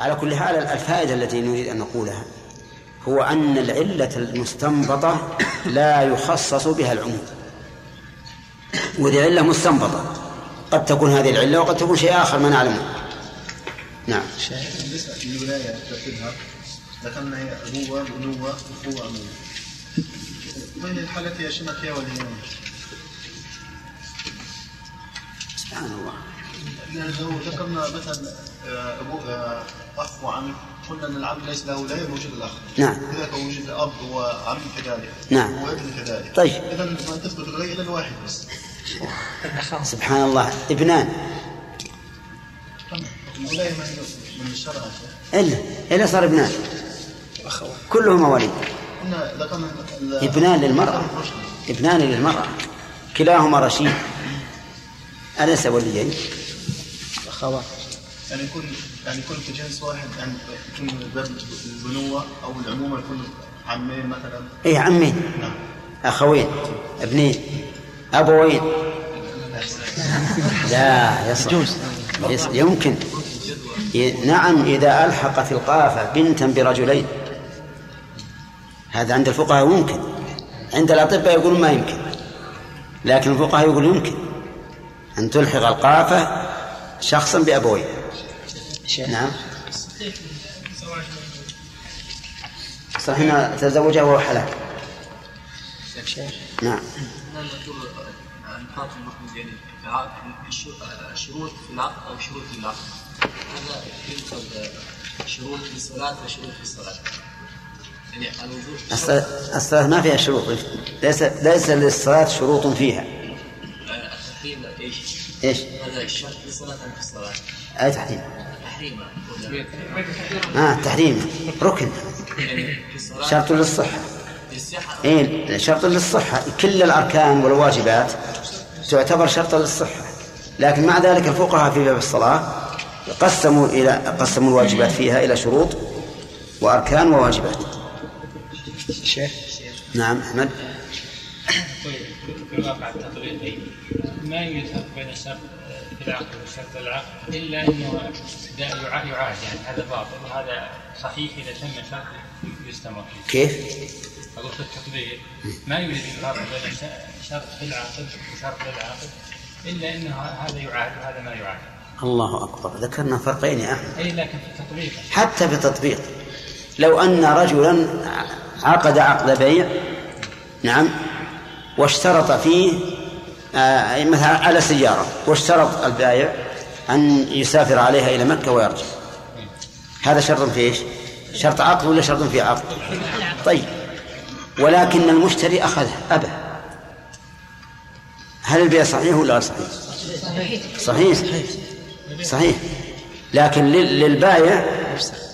على كل حال الفائدة التي نريد أن نقولها هو أن العلة المستنبطة لا يخصص بها العموم. وذي علة مستنبطة. قد تكون هذه العلة وقد تكون شيء آخر ما نعلمه نعم. بالنسبة للولاية ترتيبها ذكرنا هي أبوة بنوة أخوة أموة وين الحالة يشمل فيها وليين سبحان الله. لو ذكرنا مثلا آه، أبو آه، أخ وعم قلنا أن العم ليس له ولاية موجود الأخ نعم. كان وجود الأب وعم كذلك نعم. وابن كذلك. طيب. إذا ما تثبت الولاية إلا الواحد بس. سبحان الله. ابنان. من الشرع إلا إلا صار ابنان. كلهم مواليد قلنا ذكرنا ال- ابنان للمرأة. ابنان للمرأة. كلاهما رشيد. أليس وليين؟ أخوات يعني يكون يعني يكون في جنس واحد يعني يكون باب البنوة أو العمومة يكون عمين مثلا. إيه عمين. نعم. أخوين ابنين أبوين. لا يصح. يصح. يمكن. ي- نعم إذا ألحقت القافة بنتا برجلين. هذا عند الفقهاء ممكن. عند الأطباء يقولون ما يمكن. لكن الفقهاء يقول يمكن. أن تلحق القافة شخصا بأبوين نعم. صحيح أن تزوجه وهو حلال نعم. نقاط المخرج يعني شروط في العقد أو شروط في العقد هذا ينقض شروط في الصلاة وشروط في الصلاة. يعني الوضوء الصلاة ما فيها شروط. ليس ليس للصلاة شروط فيها. إيش؟ في في؟ أي تحريم. تحريم آه تحريم. ركن. في شرط للصحة. في إيه شرط للصحة. كل الأركان والواجبات تعتبر شرطا للصحة. لكن مع ذلك الفقهاء في باب الصلاة قسموا إلى قسموا الواجبات فيها إلى شروط وأركان وواجبات. شيخ؟ نعم أحمد. في الواقع التطبيقي. ما فرق بين الشرط في العقد والشرط العقد إلا إنه يعاد يعني هذا باطل وهذا صحيح إذا تم شرط يستمر. كيف؟ أقول في التطبيق ما يوجد فرق بين شرط في العقد وشرط للعقد إلا انه هذا يعاد وهذا ما يعاد. الله أكبر ذكرنا فرقين يا أحمد اي لكن في التطبيق حتى في التطبيق لو أن رجلا عقد عقد بيع نعم واشترط فيه مثلا على سيارة واشترط البائع؟ أن يسافر عليها إلى مكة ويرجع. هذا شرط في إيش؟ شرط عقد ولا شرط في عقد؟ طيب. ولكن المشتري أخذه أبى. هل البيع صحيح ولا غير صحيح؟ صحيح. صحيح. لكن لل- للبائع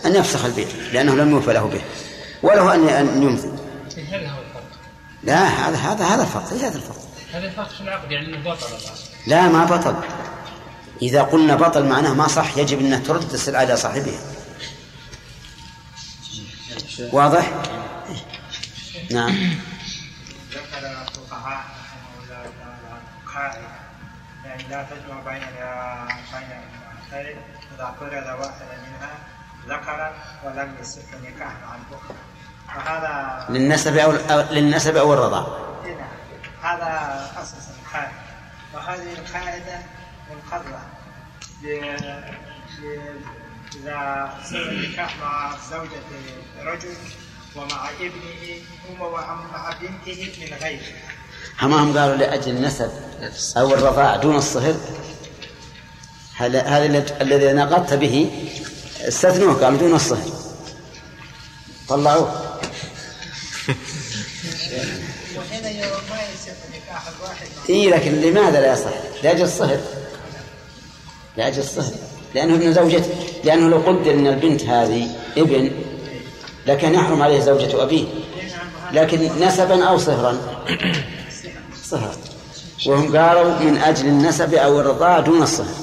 أن يفسخ البيع لأنه لم يوفى له به. وله أن الفرق. لا هذا هذا هذا الفرق هذا الفرق. يعني. لا ما بطل إذا قلنا بطل معناه ما صح يجب أن ترد إلى صاحبها واضح؟ نعم ذكر الفقهاء رحمه الله تعالى قاعدة يعني لا تجمع بين بين المعترف إذا فرد واحدة منها ذكرا ولم يصح نكاح مع الأخرى وهذا للنسب أو للنسب أو الرضاع هنا هذا أساس القاعدة وهذه القاعدة منقضة إذا صار النكاح مع زوجة رجل ومع ابنه ومع بنته من غيره. أما هم قالوا لأجل النسب أو الرضاع دون الصهر. هذا هذا الذي- نقضت به استثنوه قالوا دون الصهر. طلعوه. وهنا يرى ما إي لكن لماذا لا يصح؟ لأجل الصهر. لأجل الصهر. لأنه ابن زوجته. لأنه لو قدر إن البنت هذه ابن لكان يحرم عليه زوجة أبيه. لكن نسبا أو صهرا؟ صهر. وهم قالوا من أجل النسب أو الرضاعة دون الصهر.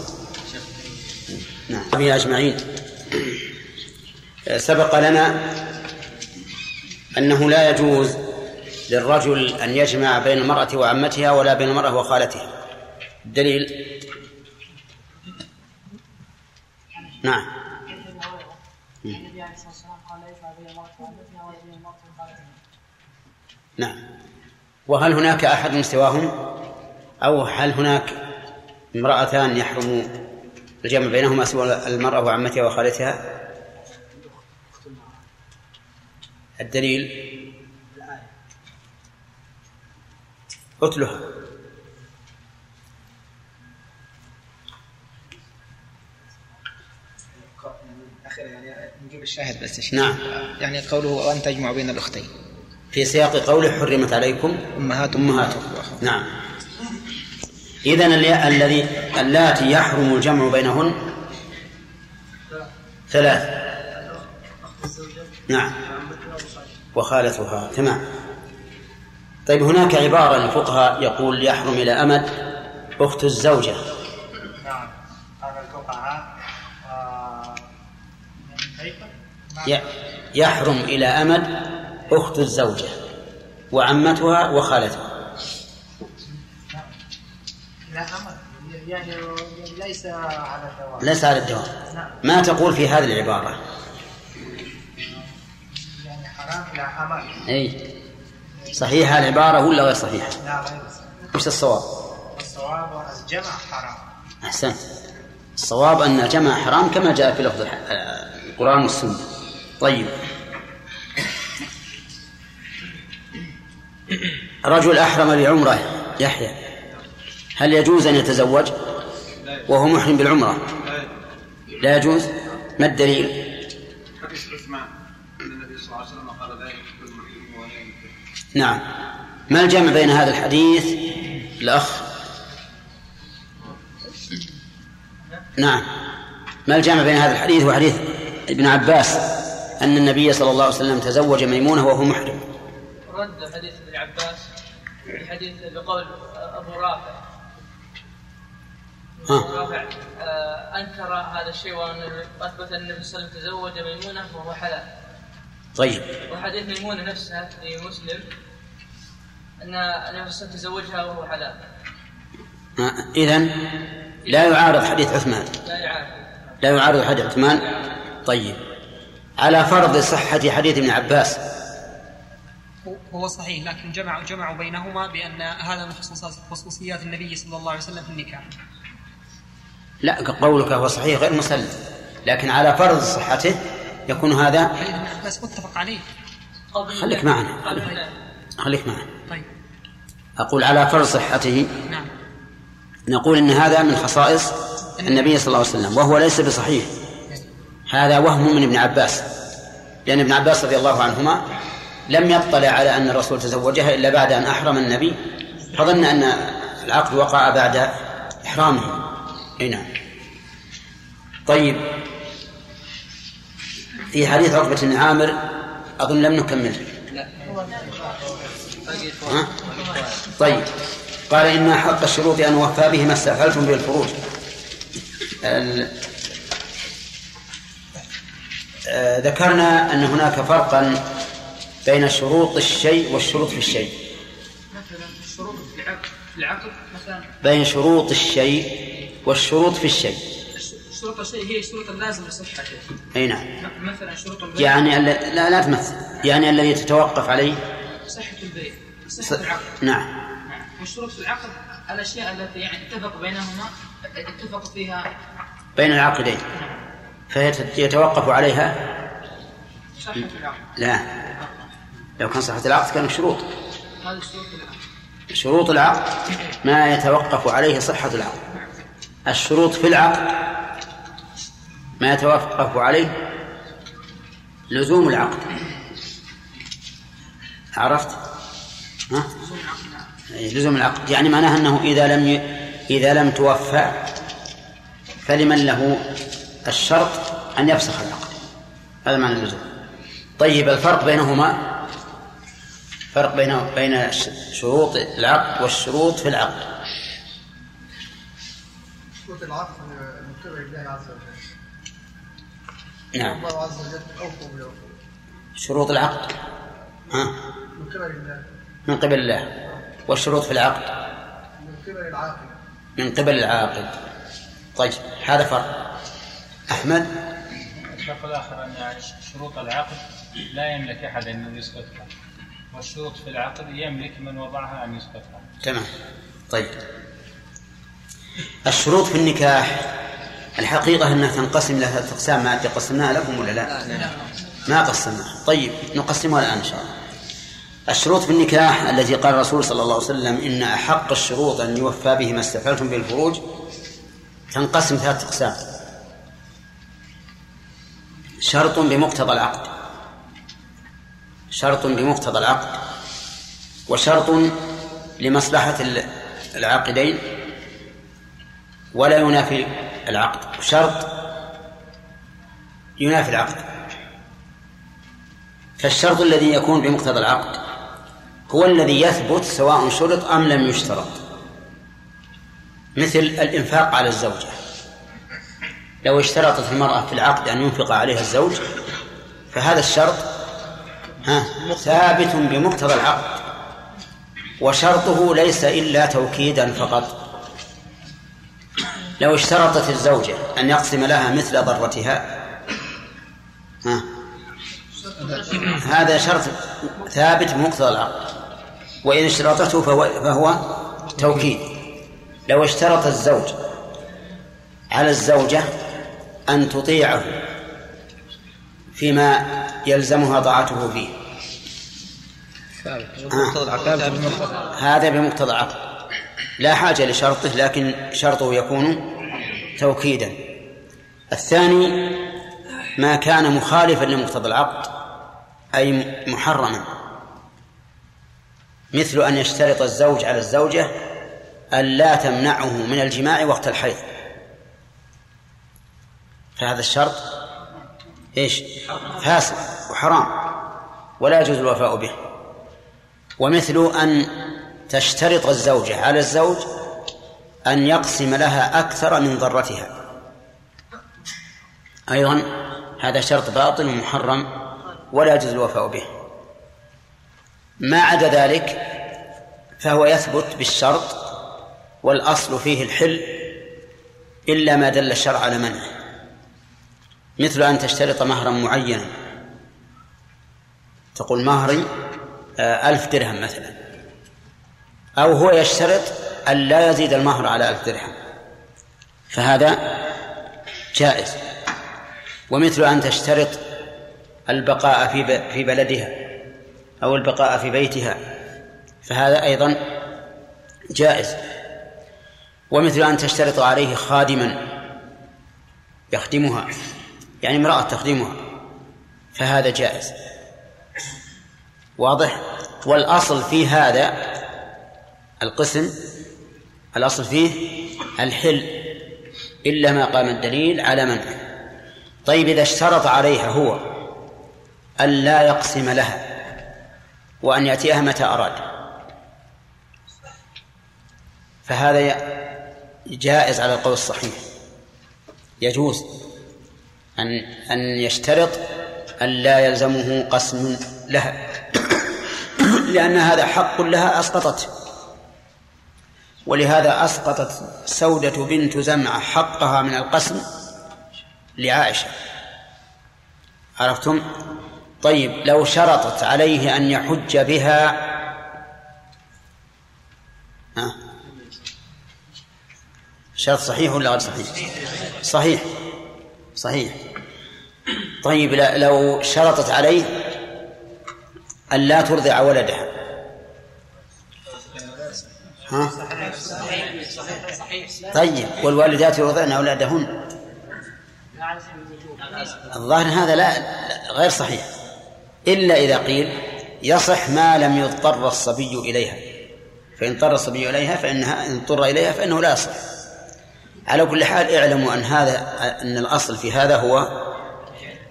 نعم. به أجمعين. سبق لنا أنه لا يجوز للرجل أن يجمع بين المرأة وعمتها ولا بين المرأة وخالتها. الدليل نعم. نعم. وهل هناك أحد سواهم أو هل هناك امرأتان يحرم الجمع بينهما سوى المرأة وعمتها وخالتها؟ الدليل؟ اتلها أخيرا يعني نجيب الشاهد بس. نعم. يعني قوله وأن تجمعوا بين الأختين. في سياق قوله حرمت عليكم أمهاتكم. أمهاتكم. نعم. إذن الذي اللاتي يحرم الجمع بينهن ثلاث. نعم. وخالتها. تمام. طيب هناك عبارة للفقهاء يقول يحرم إلى أمد أخت الزوجة. نعم. قال الفقهاء آه، يحرم إلى أمد أخت الزوجة وعمتها وخالتها. لا أمر يعني ليس على الدوام. ليس على الدوام. ما تقول في هذه العبارة؟ يعني حرام إلى أمر أي. صحيحة العبارة ولا غير صحيحة؟ لا غير صحيح. وش الصواب؟ الصواب الجمع حرام. أحسنت الصواب أن الجمع حرام كما جاء في لفظ القرآن والسنة. طيب. رجل أحرم بعمرة يحيى هل يجوز أن يتزوج وهو محرم بالعمرة؟ لا يجوز. ما الدليل؟ نعم. ما الجمع بين هذا الحديث؟ الأخ. نعم. ما الجمع بين هذا الحديث وحديث ابن عباس أن النبي صلى الله عليه وسلم تزوج ميمونة وهو محرم؟ رد حديث ابن عباس في حديث بقول أبو رافع. ها. أبو رافع آه، أنكر هذا الشيء أثبت أن النبي صلى الله عليه وسلم تزوج ميمونة وهو حلال. طيب. وحديث ميمونة نفسها في مسلم أن النبي صلى الله عليه وسلم تزوجها وهو حلال. إذن لا يعارض حديث عثمان. لا يعارف لا يعارض حديث عثمان؟ طيب. على فرض صحة حديث ابن عباس. هو صحيح لكن جمعوا جمعوا بينهما بأن هذا من خصوصيات خصوصيات النبي صلى الله عليه وسلم في النكاح. لا قولك هو صحيح غير مسلم. لكن على فرض صحته يكون هذا حديث ابن عباس متفق عليه. خليك معنا. خليك معنا. طيب. أقول على فرض صحته. نعم. نقول إن هذا من خصائص النبي صلى الله عليه وسلم وهو ليس بصحيح. هذا وهم من ابن عباس. لأن ابن عباس رضي الله عنهما لم يطلع على أن الرسول تزوجها إلا بعد أن أحرم النبي. فظن أن العقد وقع بعد إحرامه. أي نعم. طيب. في حديث عقبة بن عامر أظن لم نكمله ها؟ طيب. قال إن حق الشروط أن وفى به ما استحللتم به الفروج ال- آه، ذكرنا أن هناك فرقا بين شروط الشيء والشروط في الشيء. مثلا الشروط في العقد في العقد مثلا. بين شروط الشيء والشروط في الشيء. شروط الشيء هي الشروط اللازمه لصحته أي نعم. مثلا شروط البيع يعني لا لا تمثل. يعني الذي تتوقف عليه. صحة البيع صحة العقد نعم. نعم. والشروط في العقد الأشياء التي يعني اتفق بينهما اتفق فيها. بين العقدين فيتوقف عليها؟ صحة العقد لا. لو كان صحة العقد كان شروط. هذه الشروط في العقد شروط العقد ما يتوقف عليه صحة العقد الشروط في العقد ما يتوقف عليه لزوم العقد. عرفت؟ ها؟ أي، لزوم العقد. يعني معناها أنه إذا لم ي... إذا لم توفى فلمن له الشرط أن يفسخ العقد. هذا معنى اللزوم. طيب الفرق بينهما؟ فرق بين بين شروط العقد والشروط في العقد. شروط العقد المتبع لله عز وجل. نعم. الله عز وجل أوفوا بالعقود شروط العقد. ها؟ متبع لله من قبل الله. والشروط في العقد. من قبل العاقل. من قبل العاقل. طيب هذا فرق. أحمد؟ الشرط الآخر أن يعني شروط العقد لا يملك أحد أن يسقطها والشروط في العقد يملك من وضعها أن يسقطها تمام. طيب. الشروط في النكاح. الحقيقة أنها تنقسم إلى ثلاثة أقسام ما أدري قسمناها لكم ولا لا؟ ما قسمناها. طيب نقسمها الآن إن شاء الله. الشروط في النكاح التي قال الرسول صلى الله عليه وسلم إن أحق الشروط أن يوفى به ما استفعلتم به الفروج تنقسم ثلاثة أقسام. شرط بمقتضى العقد. شرط بمقتضى العقد. وشرط لمصلحة العاقدين. ولا ينافي العقد. شرط ينافي العقد. فالشرط الذي يكون بمقتضى العقد هو الذي يثبت سواء شرط أم لم يشترط. مثل الإنفاق على الزوجة. لو اشترطت المرأة في العقد أن ينفق عليها الزوج فهذا الشرط ها ثابت بمقتضى العقد. وشرطه ليس إلا توكيدا فقط. لو اشترطت الزوجة أن يقسم لها مثل ضرتها؟ ها؟ هذا شرط ثابت بمقتضى العقد وإن اشترطته فهو, فهو توكيد. لو اشترط الزوج على الزوجة أن تطيعه فيما يلزمها طاعته فيه. آه. هذا بمقتضى العقد لا حاجة لشرطه لكن شرطه يكون توكيدا. الثاني ما كان مخالفا لمقتضى العقد أي محرما. مثل أن يشترط الزوج على الزوجة أن لا تمنعه من الجماع وقت الحيض. فهذا الشرط إيش؟ فاسد وحرام ولا يجوز الوفاء به. ومثل أن تشترط الزوجة على الزوج أن يقسم لها أكثر من ضرتها. أيضا هذا شرط باطل ومحرم ولا يجوز الوفاء به. ما عدا ذلك فهو يثبت بالشرط والأصل فيه الحل إلا ما دل الشرع على منعه. مثل أن تشترط مهرا معينا. تقول مهري آه، ألف درهم مثلا. أو هو يشترط أن لا يزيد المهر على ألف درهم. فهذا جائز. ومثل أن تشترط البقاء في في بلدها أو البقاء في بيتها فهذا أيضا جائز. ومثل أن تشترط عليه خادما يخدمها يعني امرأة تخدمها فهذا جائز. واضح؟ والأصل في هذا القسم الأصل فيه الحل إلا ما قام الدليل على منعه طيب إذا اشترط عليها هو أن لا يقسم لها وأن يأتيها متى أراد. فهذا جائز على القول الصحيح. يجوز أن أن يشترط أن لا يلزمه قسم لها لأن هذا حق لها أسقطته ولهذا أسقطت سودة بنت زمعة حقها من القسم لعائشة. عرفتم؟ طيب لو شرطت عليه أن يحج بها ها؟ شرط صحيح ولا غير صحيح؟ صحيح. صحيح. طيب لو شرطت عليه أن لا ترضع ولدها. ها؟ طيب والوالدات يرضعن أولادهن. الظاهر هذا لا غير صحيح. إلا إذا قيل يصح ما لم يضطر الصبي إليها. فإن اضطر الصبي إليها فإنها إن اضطر إليها فإنه لا يصح. على كل حال اعلموا أن هذا أن الأصل في هذا هو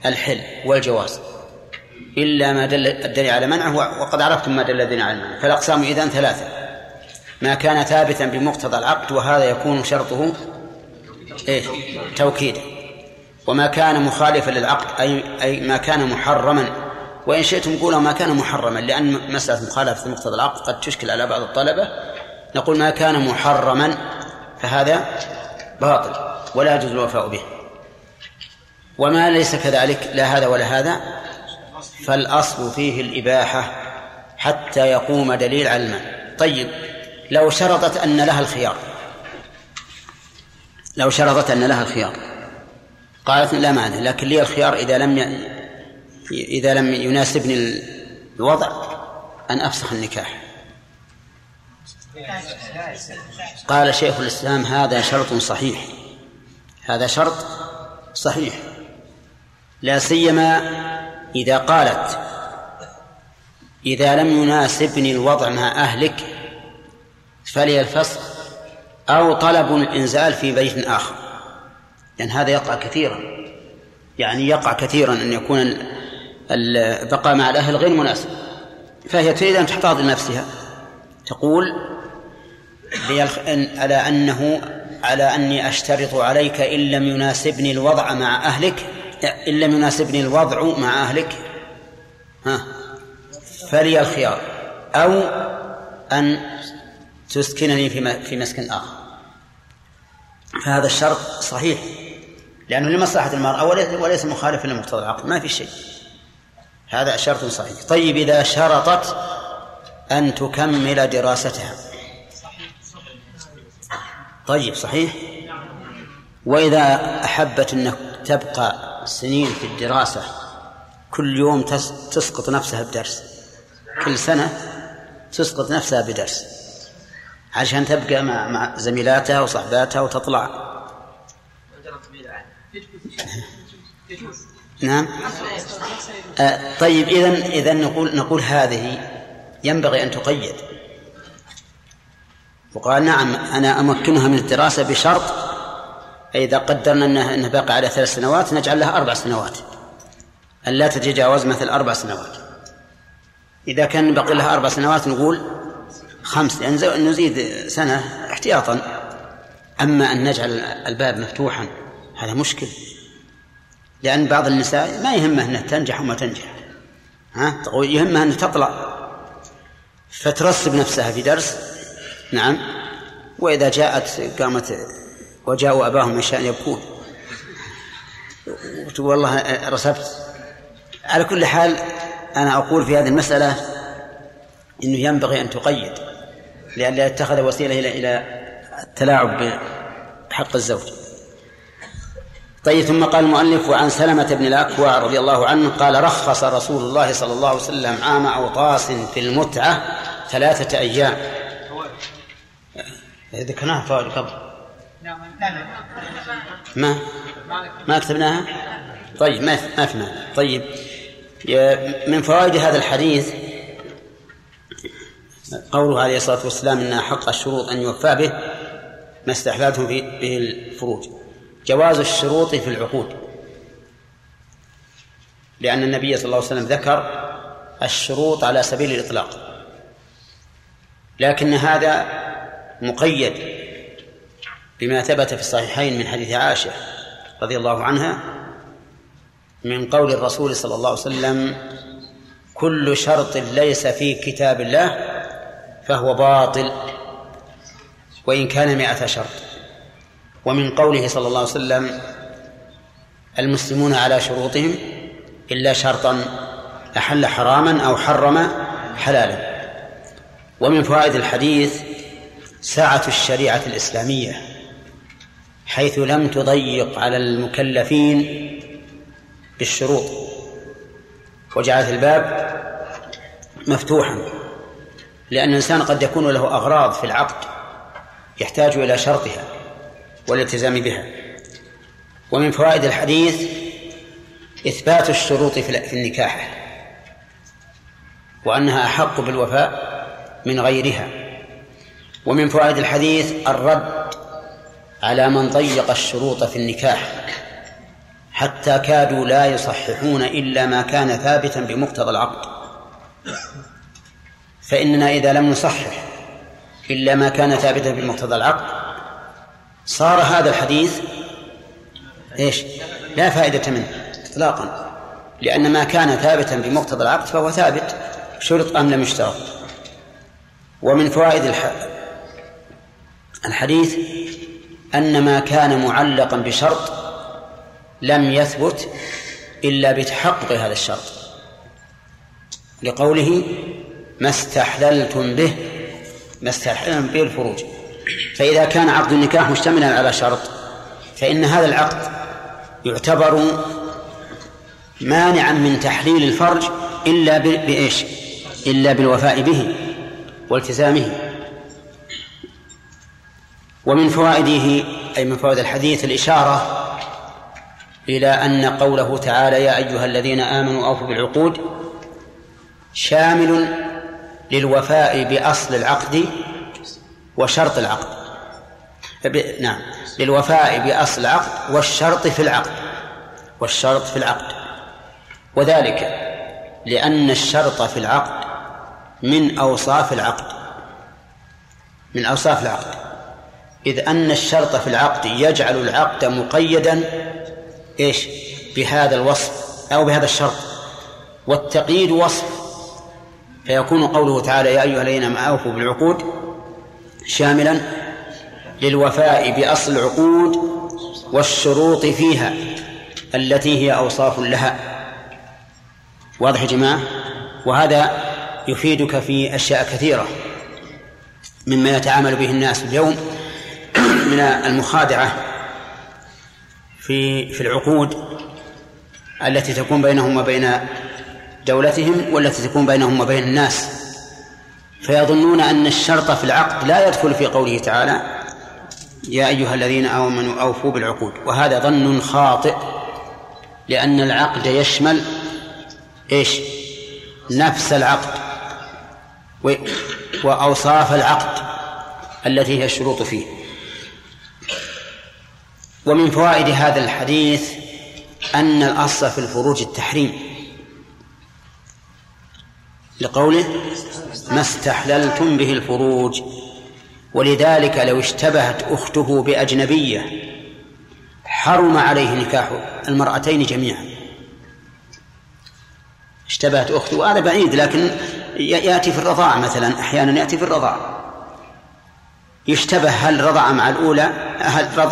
الحل والجواز. إلا ما دل الدليل على منعه وقد عرفتم ما دل الدليل على منعه فالأقسام إذن ثلاثة. ما كان ثابتا بمقتضى العقد وهذا يكون شرطه إيه توكيدا وما كان مخالفا للعقد أي أي ما كان محرما. وإن شئتم قولوا ما كان محرما لأن مسألة مخالفة مقتضى العقد قد تشكل على بعض الطلبة. نقول ما كان محرما فهذا باطل ولا يجوز الوفاء به. وما ليس كذلك لا هذا ولا هذا. فالأصل فيه الإباحة حتى يقوم دليل على المنع طيب. لو شرطت أن لها الخيار. لو شرطت أن لها الخيار. قالت لا معنى لكن لي الخيار إذا لم ي... إذا لم يناسبني الوضع أن أفسخ النكاح. قال شيخ الإسلام هذا شرط صحيح. هذا شرط صحيح. لا سيما إذا قالت إذا لم يناسبني الوضع مع أهلك فلي الفصل أو طلب الإنزال في بيت آخر. لأن هذا يقع كثيرا. يعني يقع كثيرا أن يكون البقاء مع الأهل غير مناسب. فهي تريد أن تحتاط لنفسها. تقول على أنه على أني أشترط عليك إن لم يناسبني الوضع مع أهلك إن لم يناسبني الوضع مع أهلك. ها؟ فلي الخيار. أو أن تسكنني في في مسكن آخر. فهذا الشرط صحيح لأنه لمصلحة المرأة وليس مخالفا لمقتضى العقل ما في شيء. هذا شرط صحيح. طيب إذا شرطت أن تكمل دراستها. طيب صحيح؟ وإذا أحبت أنك تبقى سنين في الدراسة كل يوم تسقط نفسها بدرس. كل سنة تسقط نفسها بدرس. عشان تبقى مع, مع زميلاتها وصحباتها وتطلع. نعم. آه طيب إذا إذا نقول نقول هذه ينبغي أن تقيد. وقال نعم أنا أمكنها من الدراسة بشرط إذا قدرنا أنها أنها باقي على ثلاث سنوات نجعل لها أربع سنوات. أن لا تتجاوز مثل أربع سنوات. إذا كان بقي لها أربع سنوات نقول خمس يعني نزيد سنة احتياطا. أما أن نجعل الباب مفتوحا هذا مشكل. لأن بعض النساء ما يهمه أنها تنجح وما تنجح. ها؟ يهمها أن تطلع. فترسب نفسها في درس. نعم. وإذا جاءت قامت وجاءوا أباهم عشاء يبكون؟ والله رسبت. على كل حال أنا أقول في هذه المسألة إنه ينبغي أن تقيد. لئلا يتخذ وسيلة إلى إلى التلاعب بحق الزوج. طيب ثم قال المؤلف وعن سلمة بن الأكوع رضي الله عنه قال رخص رسول الله صلى الله عليه وسلم عام أوطاس في المتعة ثلاثة أيام. ذكرناها فوائد قبل. ما؟ ما كتبناها؟ طيب ما ما في طيب من فوائد هذا الحديث قوله عليه الصلاة والسلام إن حق الشروط أن يوفى به ما استحببته به الفروج. جواز الشروط في العقود. لأن النبي صلى الله عليه وسلم ذكر الشروط على سبيل الإطلاق. لكن هذا مقيد بما ثبت في الصحيحين من حديث عائشة رضي الله عنها من قول الرسول صلى الله عليه وسلم كل شرط ليس في كتاب الله فهو باطل وإن كان مئة شرط ومن قوله صلى الله عليه وسلم المسلمون على شروطهم إلا شرطا أحل حراما أو حرم حلالا. ومن فوائد الحديث سعة الشريعة الإسلامية حيث لم تضيق على المكلفين بالشروط. وجعلت الباب مفتوحا. لأن الإنسان قد يكون له أغراض في العقد يحتاج إلى شرطها والالتزام بها. ومن فوائد الحديث إثبات الشروط في النكاح وأنها أحق بالوفاء من غيرها. ومن فوائد الحديث الرد على من ضيق الشروط في النكاح حتى كادوا لا يصححون إلا ما كان ثابتا بمقتضى العقد. فإننا إذا لم نصحح إلا ما كان ثابتا بمقتضى العقد صار هذا الحديث إيش؟ لا فائدة منه إطلاقا لأن ما كان ثابتا بمقتضى العقد فهو ثابت شرط أم لم يشترط ومن فوائد الحديث أن ما كان معلقا بشرط لم يثبت إلا بتحقق هذا الشرط لقوله ما استحللتم به ما استحللتم به الفروج. فإذا كان عقد النكاح مشتملا على شرط فإن هذا العقد يعتبر مانعا من تحليل الفرج إلا بإيش؟ إلا بالوفاء به والتزامه. ومن فوائده أي من فوائد الحديث الإشارة إلى أن قوله تعالى يا أيها الذين آمنوا أوفوا بالعقود شامل للوفاء بأصل العقد وشرط العقد. نعم. للوفاء بأصل العقد والشرط في العقد. والشرط في العقد. وذلك لأن الشرط في العقد من أوصاف العقد. من أوصاف العقد. إذ أن الشرط في العقد يجعل العقد مقيدا إيش؟ بهذا الوصف أو بهذا الشرط. والتقييد وصف فيكون قوله تعالى يا أيها الذين أوفوا بالعقود شاملا للوفاء بأصل العقود والشروط فيها التي هي أوصاف لها. واضح يا جماعة؟ وهذا يفيدك في أشياء كثيرة مما يتعامل به الناس اليوم من المخادعة في في العقود التي تكون بينهم وبين دولتهم والتي تكون بينهم وبين الناس. فيظنون أن الشرط في العقد لا يدخل في قوله تعالى يا أيها الذين آمنوا أوفوا بالعقود. وهذا ظن خاطئ لأن العقد يشمل إيش؟ نفس العقد وأوصاف العقد التي هي الشروط فيه. ومن فوائد هذا الحديث أن الأصل في الفروج التحريم. لقوله ما استحللتم به الفروج ولذلك لو اشتبهت أخته بأجنبية حرم عليه نكاح المرأتين جميعا. اشتبهت أخته وهذا بعيد لكن يأتي في الرضاعة مثلا أحيانا يأتي في الرضاعة يشتبه هل رضع مع الأولى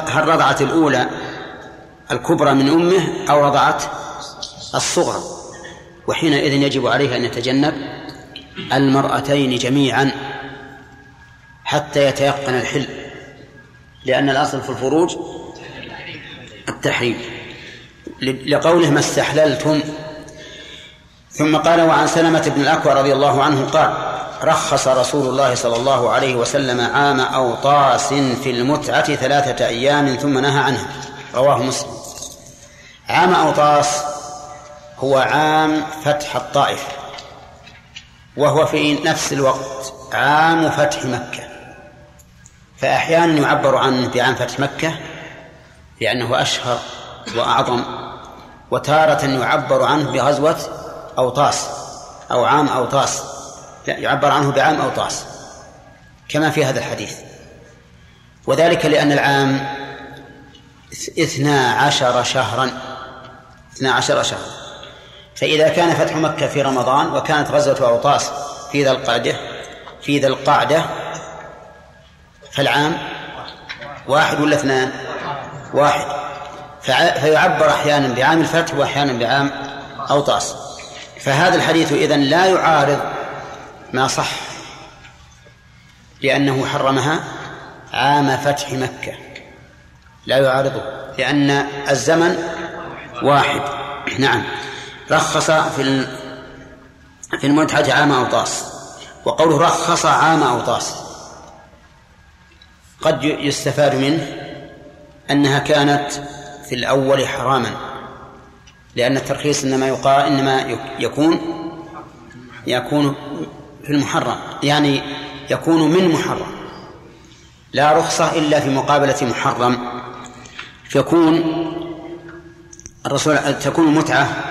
هل رضعت الأولى الكبرى من أمه أو رضعت الصغرى؟ وحينئذ يجب عليه أن يتجنب المرأتين جميعا حتى يتيقن الحل لأن الأصل في الفروج التحريم. لقوله ما استحللتم ثم قال وعن سلمة بن الأكوى رضي الله عنه قال رخص رسول الله صلى الله عليه وسلم عام أوطاس في المتعة ثلاثة أيام ثم نهى عنها رواه مسلم. عام أوطاس هو عام فتح الطائف. وهو في نفس الوقت عام فتح مكة. فأحيانا يعبر عنه بعام فتح مكة لأنه أشهر وأعظم وتارة يعبر عنه بغزوة أوطاس أو عام أوطاس. يعبر عنه بعام أوطاس كما في هذا الحديث. وذلك لأن العام اثنا عشر شهرا اثنا عشر شهرا. فإذا كان فتح مكة في رمضان وكانت غزوة أوطاس في ذا القعدة في ذا القعدة فالعام واحد ولا اثنان؟ واحد. فيعبر أحيانا بعام الفتح وأحيانا بعام أوطاس. فهذا الحديث إذن لا يعارض ما صح لأنه حرمها عام فتح مكة. لا يعارضه لأن الزمن واحد. نعم. رخص في في المتعة عام أوطاس. وقوله رخص عام أوطاس. قد يستفاد منه أنها كانت في الأول حراما. لأن الترخيص إنما يقال إنما يكون يكون في المحرم. يعني يكون من محرم. لا رخصة إلا في مقابلة محرم. فيكون الرسول تكون المتعة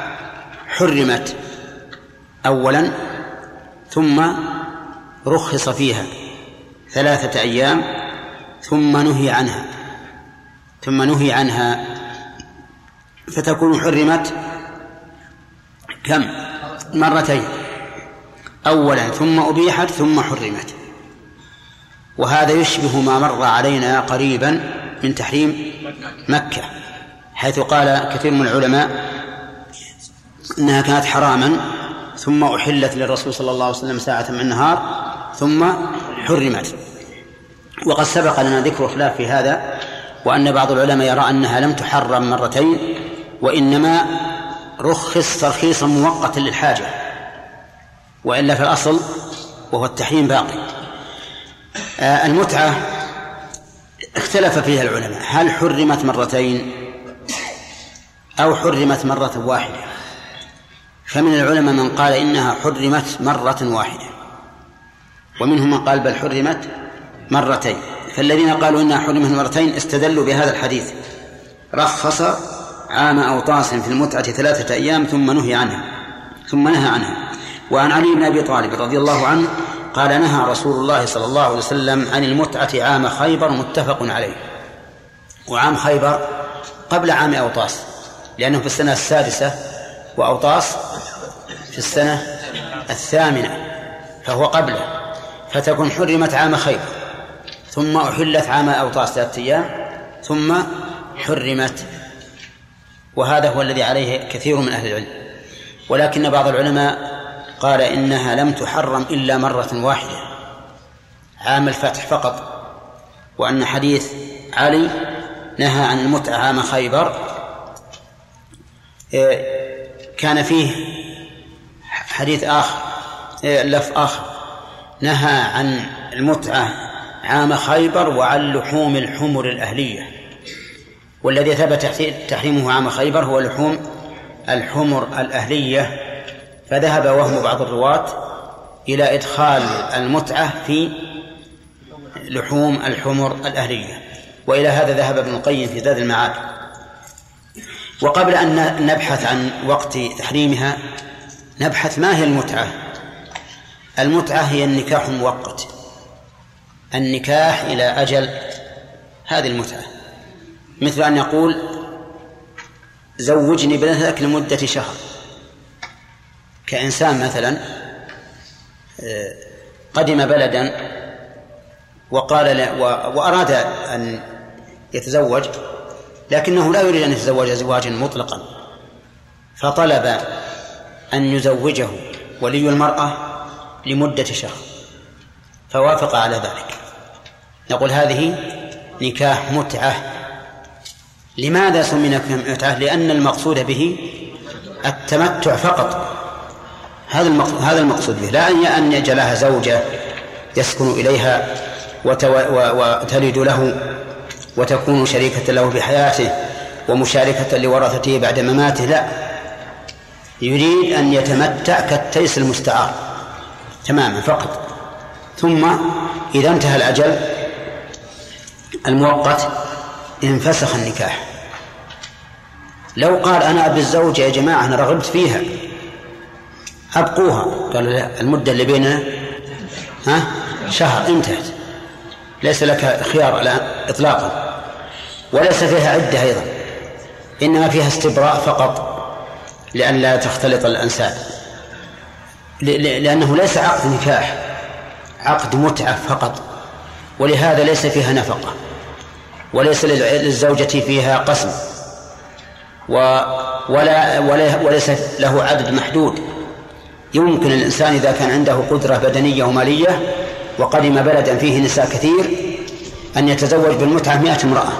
حرمت أولا ثم رخص فيها ثلاثة أيام ثم نهي عنها. ثم نهي عنها. فتكون حرمت كم؟ مرتين. أولا ثم أبيحت ثم حرمت. وهذا يشبه ما مر علينا قريبا من تحريم مكة حيث قال كثير من العلماء إنها كانت حراما ثم أحلت للرسول صلى الله عليه وسلم ساعة من النهار ثم حرمت. وقد سبق لنا ذكر خلاف في هذا وأن بعض العلماء يرى أنها لم تحرم مرتين وإنما رخص ترخيصا مؤقتا للحاجة وإلا في الأصل وهو التحريم باقي. آه، المتعة اختلف فيها العلماء هل حرمت مرتين أو حرمت مرة واحدة؟ فمن العلماء من قال إنها حرمت مرة واحدة. ومنهم من قال بل حرمت مرتين. فالذين قالوا إنها حرمت مرتين استدلوا بهذا الحديث. رخص عام أوطاس في المتعة ثلاثة أيام ثم نهي عنها. ثم نهى عنها. وعن علي بن أبي طالب رضي الله عنه قال نهى رسول الله صلى الله عليه وسلم عن المتعة عام خيبر متفق عليه. وعام خيبر قبل عام أوطاس. لأنه في السنة السادسة وأوطاس في السنة الثامنة فهو قبله فتكون حرمت عام خيبر ثم أحلت عام أوطاس ثلاثة أيام ثم حرمت وهذا هو الذي عليه كثير من أهل العلم. ولكن بعض العلماء قال إنها لم تحرم إلا مرة واحدة عام الفتح فقط وأن حديث علي نهى عن المتعة عام خيبر كان فيه حديث آخر لف آخر. نهى عن المتعة عام خيبر وعن لحوم الحمر الأهلية. والذي ثبت تحريمه عام خيبر هو لحوم الحمر الأهلية. فذهب وهم بعض الرواة إلى إدخال المتعة في لحوم الحمر الأهلية. وإلى هذا ذهب ابن القيم في زاد المعاد. وقبل أن نبحث عن وقت تحريمها نبحث ما هي المتعة؟ المتعة هي النكاح المؤقت النكاح إلى أجل هذه المتعة. مثل أن يقول زوجني بنتك لمدة شهر. كإنسان مثلا آه، قدم بلدا وقال وأراد أن يتزوج لكنه لا يريد أن يتزوج زواجا مطلقا. فطلب أن يزوجه ولي المرأة لمدة شهر. فوافق على ذلك. نقول هذه نكاح متعة. لماذا سمي متعة؟ لأن المقصود به التمتع فقط. هذا هذا المقصود به. لا أن يجعلها زوجة يسكن إليها وتلد له وتكون شريكة له في حياته ومشاركة لورثته بعد مماته لا. يريد أن يتمتع كالتيس المستعار تماما فقط. ثم إذا انتهى الأجل المؤقت انفسخ النكاح. لو قال أنا أبي الزوجة يا جماعة أنا رغبت فيها. أبقوها. قالوا لا المدة اللي بيننا ها شهر انتهت. ليس لك خيار الآن إطلاقا وليس فيها عدة أيضا إنما فيها استبراء فقط لئلا تختلط الأنساب. لأنه ليس عقد نكاح عقد متعة فقط ولهذا ليس فيها نفقة وليس للزوجة فيها قسم ولا وليس له عدد محدود. يمكن الإنسان إذا كان عنده قدرة بدنية ومالية وقدم بلدا فيه نساء كثير أن يتزوج بالمتعة مئة امرأة.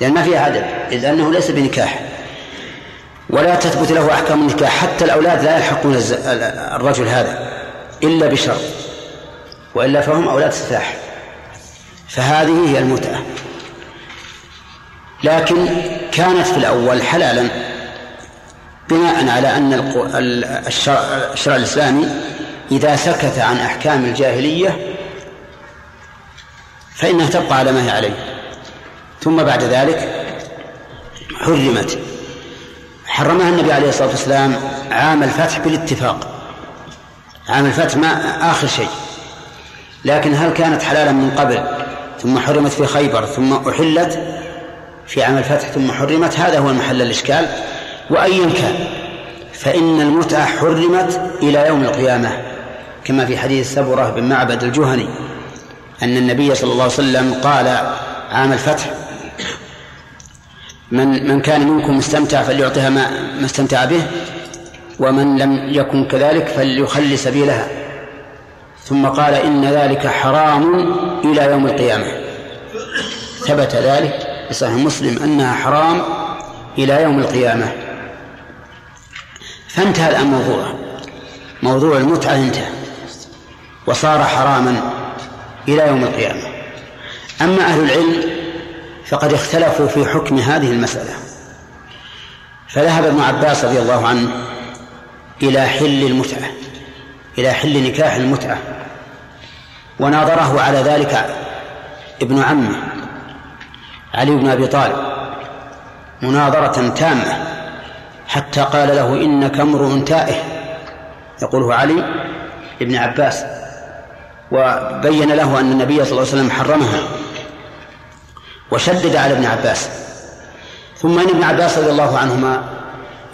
لأن ما فيها عدد لأنه ليس بنكاح. ولا تثبت له أحكام النكاح حتى الأولاد لا يلحقون الرجل هذا إلا بشرط. وإلا فهم أولاد سفاح. فهذه هي المتعة. لكن كانت في الأول حلالا بناء على أن الشرع, الشرع الإسلامي إذا سكت عن أحكام الجاهلية فإنها تبقى على ما هي عليه. ثم بعد ذلك حرمت. حرمها النبي عليه الصلاة والسلام عام الفتح بالاتفاق. عام الفتح ما آخر شيء. لكن هل كانت حلالا من قبل ثم حرمت في خيبر ثم أحلت في عام الفتح ثم حرمت؟ هذا هو المحل الإشكال. وأيا كان فإن المتعة حرمت إلى يوم القيامة. كما في حديث سبرة بن معبد الجهني أن النبي صلى الله عليه وسلم قال عام الفتح من من كان منكم مستمتع فليعطها ما, ما استمتع به ومن لم يكن كذلك فليخلي سبيلها. ثم قال إن ذلك حرام إلى يوم القيامة. ثبت ذلك في صحيح مسلم أنها حرام إلى يوم القيامة. فانتهى الآن موضوعه موضوع المتعة انتهى. وصار حراما إلى يوم القيامة. أما أهل العلم فقد اختلفوا في حكم هذه المسألة. فذهب ابن عباس رضي الله عنه إلى حل المتعة إلى حل نكاح المتعة وناظره على ذلك ابن عمه علي بن أبي طالب مناظرة تامة حتى قال له إنك امرؤ تائه. يقوله علي بن عباس. وبين له أن النبي صلى الله عليه وسلم حرمها وشدد على ابن عباس. ثم إن ابن عباس رضي الله عنهما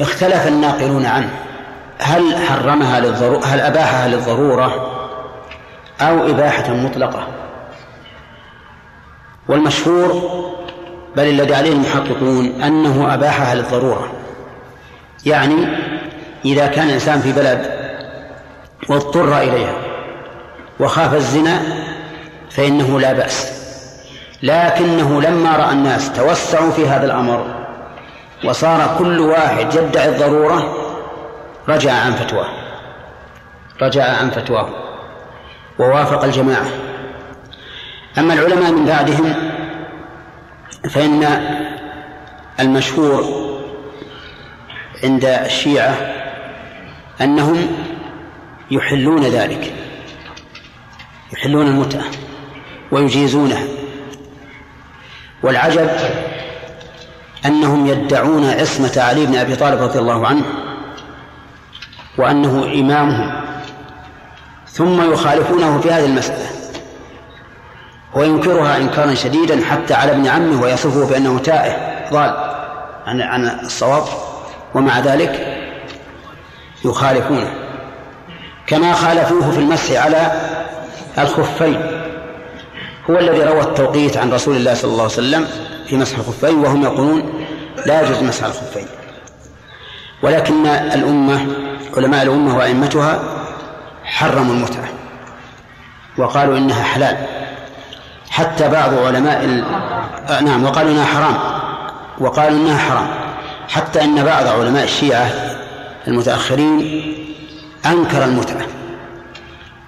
اختلف الناقلون عنه. هل حرمها للضرورة هل أباحها للضرورة أو إباحة مطلقة؟ والمشهور بل الذي عليه المحققون أنه أباحها للضرورة. يعني إذا كان الإنسان في بلد واضطر إليها. وخاف الزنا فإنه لا بأس. لكنه لما رأى الناس توسعوا في هذا الأمر وصار كل واحد يدعي الضرورة رجع عن فتواه. رجع عن فتواه ووافق الجماعة. أما العلماء من بعدهم فإن المشهور عند الشيعة أنهم يحلون ذلك. يحلون المتعة ويجيزونها. والعجب أنهم يدعون عصمة علي بن أبي طالب رضي الله عنه وأنه إمامهم ثم يخالفونه في هذه المسألة وينكرها إنكارا شديدا حتى على ابن عمه ويصفه بأنه تائه ضال عن عن الصواب ومع ذلك يخالفونه. كما خالفوه في المسح على الخفين. هو الذي روى التوقيت عن رسول الله صلى الله عليه وسلم في مسح الخفين وهم يقولون لا يجوز مسح الخفين. ولكن الأمة علماء الأمة وأئمتها حرموا المتعة وقالوا إنها حلال. حتى بعض علماء ال... آه نعم وقالوا إنها حرام وقالوا إنها حرام. حتى أن بعض علماء الشيعة المتأخرين أنكر المتعة.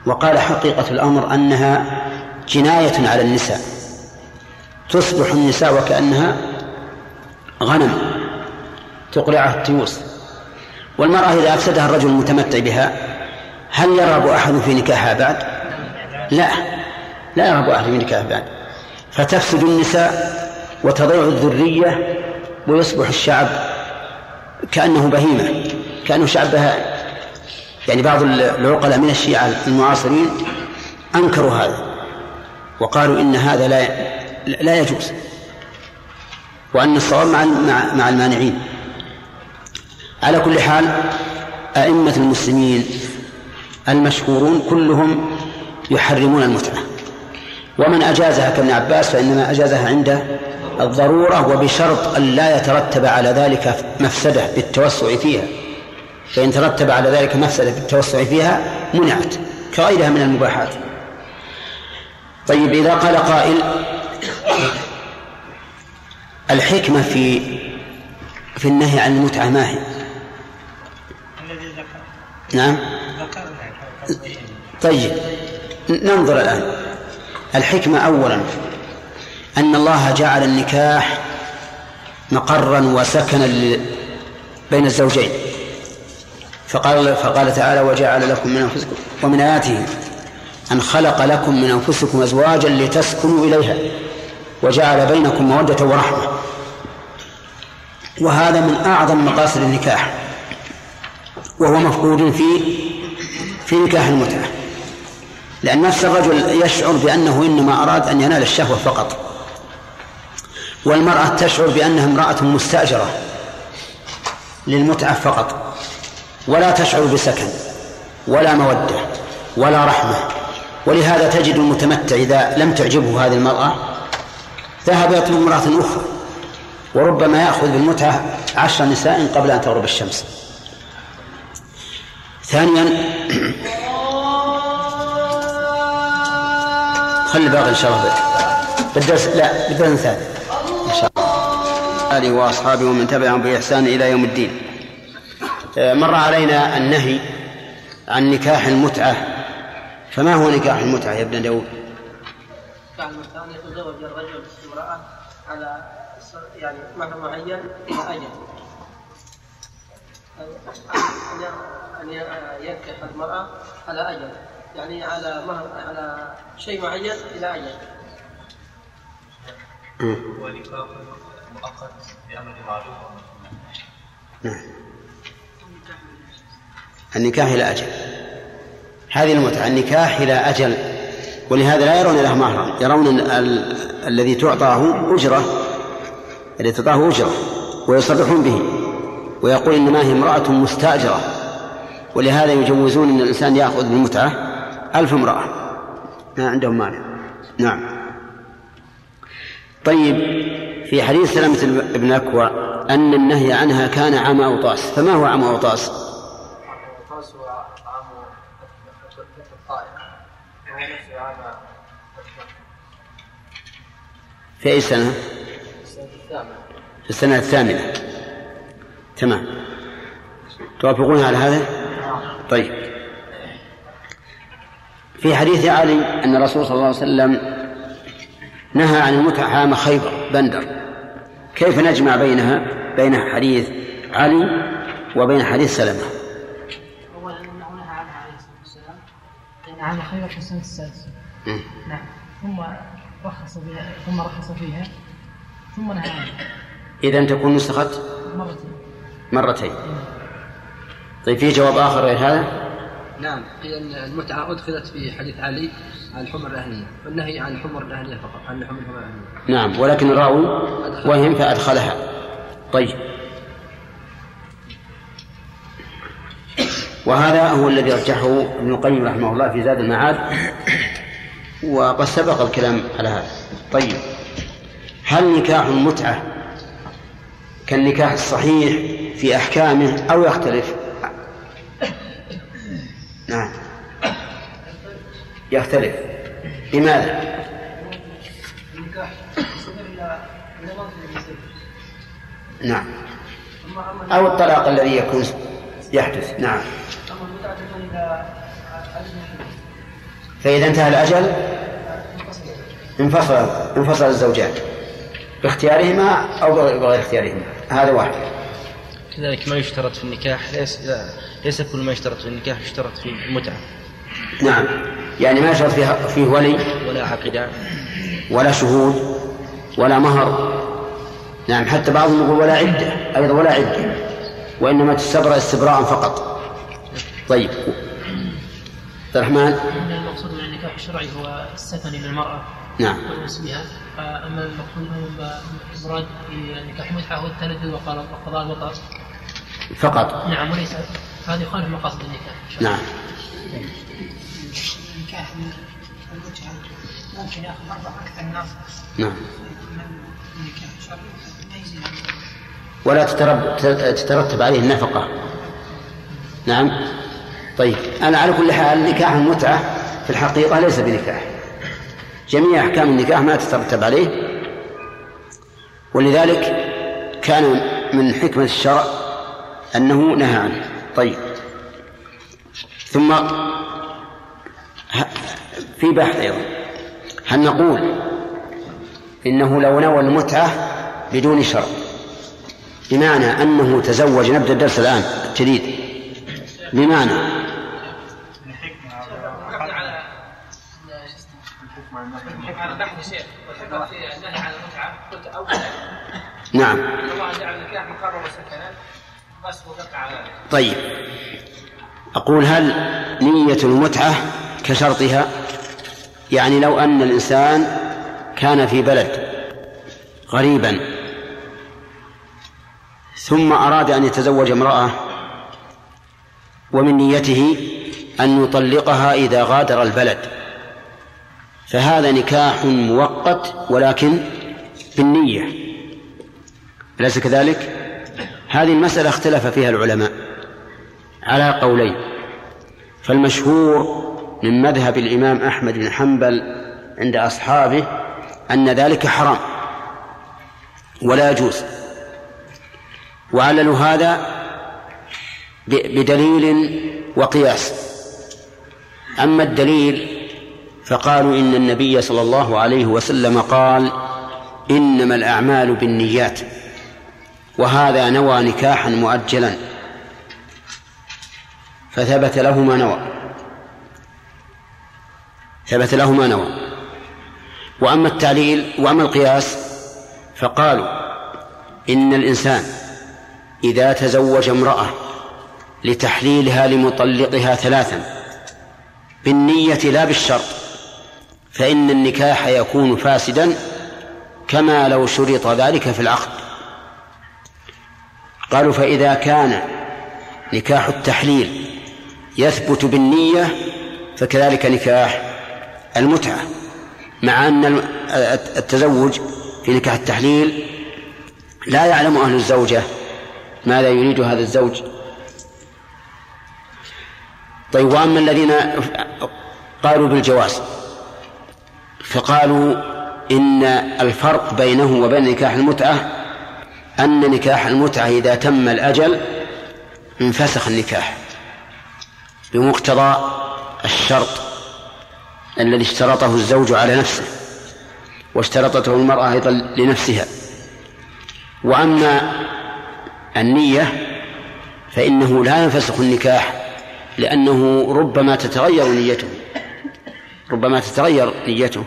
وقال حقيقة الأمر أنها جناية على النساء. تصبح النساء وكأنها غنم تقرعها التيوس. والمرأة إذا أفسدها الرجل المتمتع بها هل يرغب أحد في نكاحها بعد؟ لا لا يرغب أحد في نكاحها بعد. فتفسد النساء وتضيع الذرية ويصبح الشعب كأنه بهيمة كأنه شعب بهائم. يعني بعض العقلاء من الشيعة المعاصرين أنكروا هذا وقالوا إن هذا لا لا يجوز وأن الصواب مع مع المانعين. على كل حال أئمة المسلمين المشهورون كلهم يحرمون المتعة. ومن أجازها كابن عباس فإنما أجازها عند الضرورة وبشرط أن لا يترتب على ذلك مفسدة بالتوسع فيها. فإن ترتب على ذلك مفسدة بالتوسع فيها منعت كغيرها من المباحات. طيب إذا قال قائل الحكمة في في النهي عن المتعة ما هي؟ نعم. طيب ننظر الآن. الحكمة أولا أن الله جعل النكاح مقرا وسكنا بين الزوجين. فقال فقال تعالى وجعل لكم من أنفسكم ومن آياته أن خلق لكم من أنفسكم أزواجا لتسكنوا إليها وجعل بينكم مودة ورحمة. وهذا من أعظم مقاصد النكاح وهو مفقود في في نكاح المتعة. لأن نفس الرجل يشعر بأنه إنما أراد أن ينال الشهوة فقط والمرأة تشعر بأنها امرأة مستأجرة للمتعة فقط. ولا تشعر بسكن ولا مودة ولا رحمة. ولهذا تجد المتمتع إذا لم تعجبه هذه المرأة ذهب يطلب امرأة أخرى وربما يأخذ بالمتعة عشر نساء قبل أن تغرب الشمس. ثانيا خلي باقي إن شاء الله. بالدرس لا بالدرس الثالث إن شاء الله. وأصحابه ومن تبعهم بإحسان إلى يوم الدين. مر علينا النهي عن نكاح المتعة. فما هو نكاح المتعة يا ابن داود؟ نكاح المتعة أن يتزوج الرجل امرأة على يعني مهر معين إلى أجل أن ينكح المرأة على أجل يعني على مهر على شيء معين إلى أجل. ونكاح مؤقت بأمر معروف. نعم. النكاح إلى أجل. هذه المتعة النكاح إلى أجل. ولهذا لا يرون له مهرا يرون ال- ال- الذي تعطاه أجرة الذي تعطاه أجرة ويصرحون به. ويقول إنما هي امرأة مستأجرة. ولهذا يجوزون أن الإنسان يأخذ بالمتعة ألف امرأة. ما عندهم مانع. نعم. طيب في حديث سلمة بن أكوع أن النهي عنها كان عام أوطاس. فما هو عام أوطاس؟ هو عام فتح الطائف وهو نفسه عام في أي سنة؟ السنة الثامنة. في السنة الثامنة. تمام. توافقون على هذا؟ طيب. في حديث علي أن الرسول صلى الله عليه وسلم نهى عن المتعة عام خيبر بندر. كيف نجمع بينها؟ بين حديث علي وبين حديث سلمة أولا أنه نهى عنها عليه الصلاة والسلام لأن عام خيبر في السنة السادسة مم. نعم. ثم رخص بها ثم رخص فيها ثم نهى عنها. إذا تكون نسخت مرتين. مرتين. طيب في جواب آخر غير هذا؟ نعم. هي أن المتعة أدخلت في حديث علي عن الحمر الأهلية والنهي عن الحمر الأهلية فقط عن الحمر الأهلية. نعم ولكن الراوي وهم فأدخلها. طيب. وهذا هو الذي رجحه ابن القيم رحمه الله في زاد المعاد. وقد سبق الكلام على هذا. طيب. هل نكاح المتعة كالنكاح الصحيح في أحكامه أو يختلف؟ نعم. يختلف. لماذا؟ نعم. أو الطلاق الذي يكون يحدث. نعم. فإذا انتهى الأجل انفصل انفصل الزوجان باختيارهما أو بغير اختيارهما هذا واحد. كذلك ما يشترط في النكاح ليس ليس كل ما يشترط في النكاح يشترط في المتعة. نعم. يعني ما يشرط فيه, فيه ولي ولا عقدان ولا شهود ولا مهر. نعم. حتى بعضهم يقول ولا عدة أيضا ولا عدة. وإنما تستبرأ استبراء فقط. طيب. عبد الرحمن؟ أن المقصود من النكاح الشرعي هو السكن للمرأة. نعم. والأنس بها. أما المقصود المراد في النكاح المتعة هو التلذذ وقضاء الوطر فقط. نعم وليس. هذا يخالف مقاصد النكاح. نعم. النكاح المتعة ممكن يأخذ أربع أكثر ناس نعم. النكاح الشرعي ما يزيد ولا تترتب عليه النفقة. نعم. طيب. أنا على كل حال نكاح المتعة في الحقيقة ليس بنكاح. جميع أحكام النكاح ما تترتب عليه. ولذلك كان من حكمة الشرع أنه نهى عنه. طيب. ثم في بحث أيضا. هل نقول إنه لو نوى المتعة بدون شرط بمعنى أنه تزوج نبدأ الدرس الآن الجديد بمعنى نعم. طيب. أقول هل نية المتعة كشرطها؟ يعني لو أن الإنسان كان في بلد غريبا ثم أراد أن يتزوج امرأة ومن نيته أن يطلقها إذا غادر البلد. فهذا نكاح مؤقت ولكن بالنية. أليس كذلك؟ هذه المسألة اختلف فيها العلماء على قولين. فالمشهور من مذهب الإمام أحمد بن حنبل عند أصحابه أن ذلك حرام ولا يجوز. وعللوا هذا بدليل وقياس. أما الدليل فقالوا إن النبي صلى الله عليه وسلم قال إنما الأعمال بالنيات وهذا نوى نكاحا مؤجلا فثبت له ما نوى. ثبت له ما نوى. وأما التعليل وأما القياس فقالوا إن الإنسان إذا تزوج امرأة لتحليلها لمطلقها ثلاثا بالنية لا بالشرط فإن النكاح يكون فاسدا كما لو شرط ذلك في العقد. قالوا فإذا كان نكاح التحليل يثبت بالنية فكذلك نكاح المتعة مع أن التزوج في نكاح التحليل لا يعلم أهل الزوجة ماذا يريد هذا الزوج. طيب وأما الذين قالوا بالجواز فقالوا إن الفرق بينه وبين نكاح المتعة أن نكاح المتعة إذا تم الأجل انفسخ النكاح بمقتضى الشرط الذي اشترطه الزوج على نفسه واشترطته المرأة أيضا لنفسها. وأما النية فإنه لا ينفسخ النكاح لأنه ربما تتغير نيته ربما تتغير نيته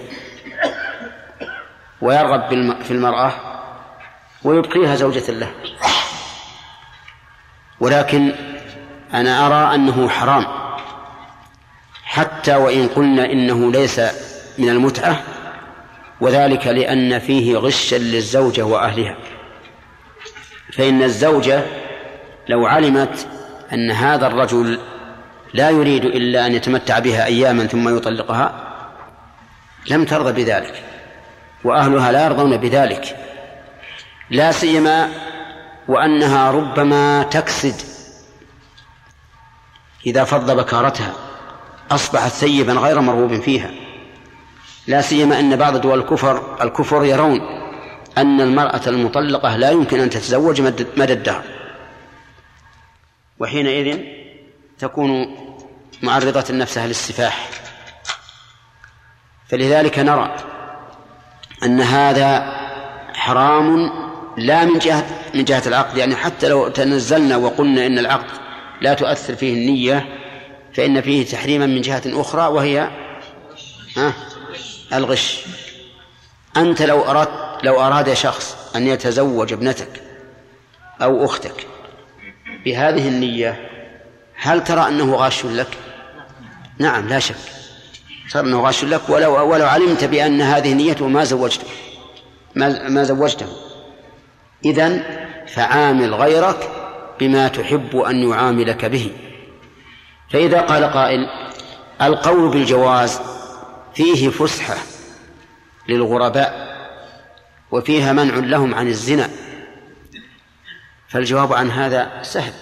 ويرغب في المرأة ويبقيها زوجة له. ولكن أنا أرى أنه حرام. حتى وإن قلنا إنه ليس من المتعة وذلك لأن فيه غشا للزوجة وأهلها. فإن الزوجة لو علمت أن هذا الرجل لا يريد إلا أن يتمتع بها أياما ثم يطلقها لم ترضى بذلك وأهلها لا يرضون بذلك. لا سيما وأنها ربما تكسد إذا فض بكارتها أصبحت ثيبا غير مرغوب فيها. لا سيما أن بعض دول الكفر الكفر يرون أن المرأة المطلقة لا يمكن أن تتزوج مدى الدهر. وحينئذ تكون معرضة نفسها للسفاح. فلذلك نرى أن هذا حرام لا من جهة من جهة العقد. يعني حتى لو تنزلنا وقلنا إن العقد لا تؤثر فيه النية فإن فيه تحريما من جهة أخرى وهي الغش. أنت لو أردت لو أراد شخص أن يتزوج ابنتك أو أختك بهذه النية هل ترى أنه غاش لك؟ نعم لا شك. صار أنه غاش لك ولو ولو علمت بأن هذه نيته ما زوجته ما ما زوجته. إذا فعامل غيرك بما تحب أن يعاملك به. فإذا قال قائل القول بالجواز فيه فسحة للغرباء. وفيها منع لهم عن الزنا. فالجواب عن هذا سهل.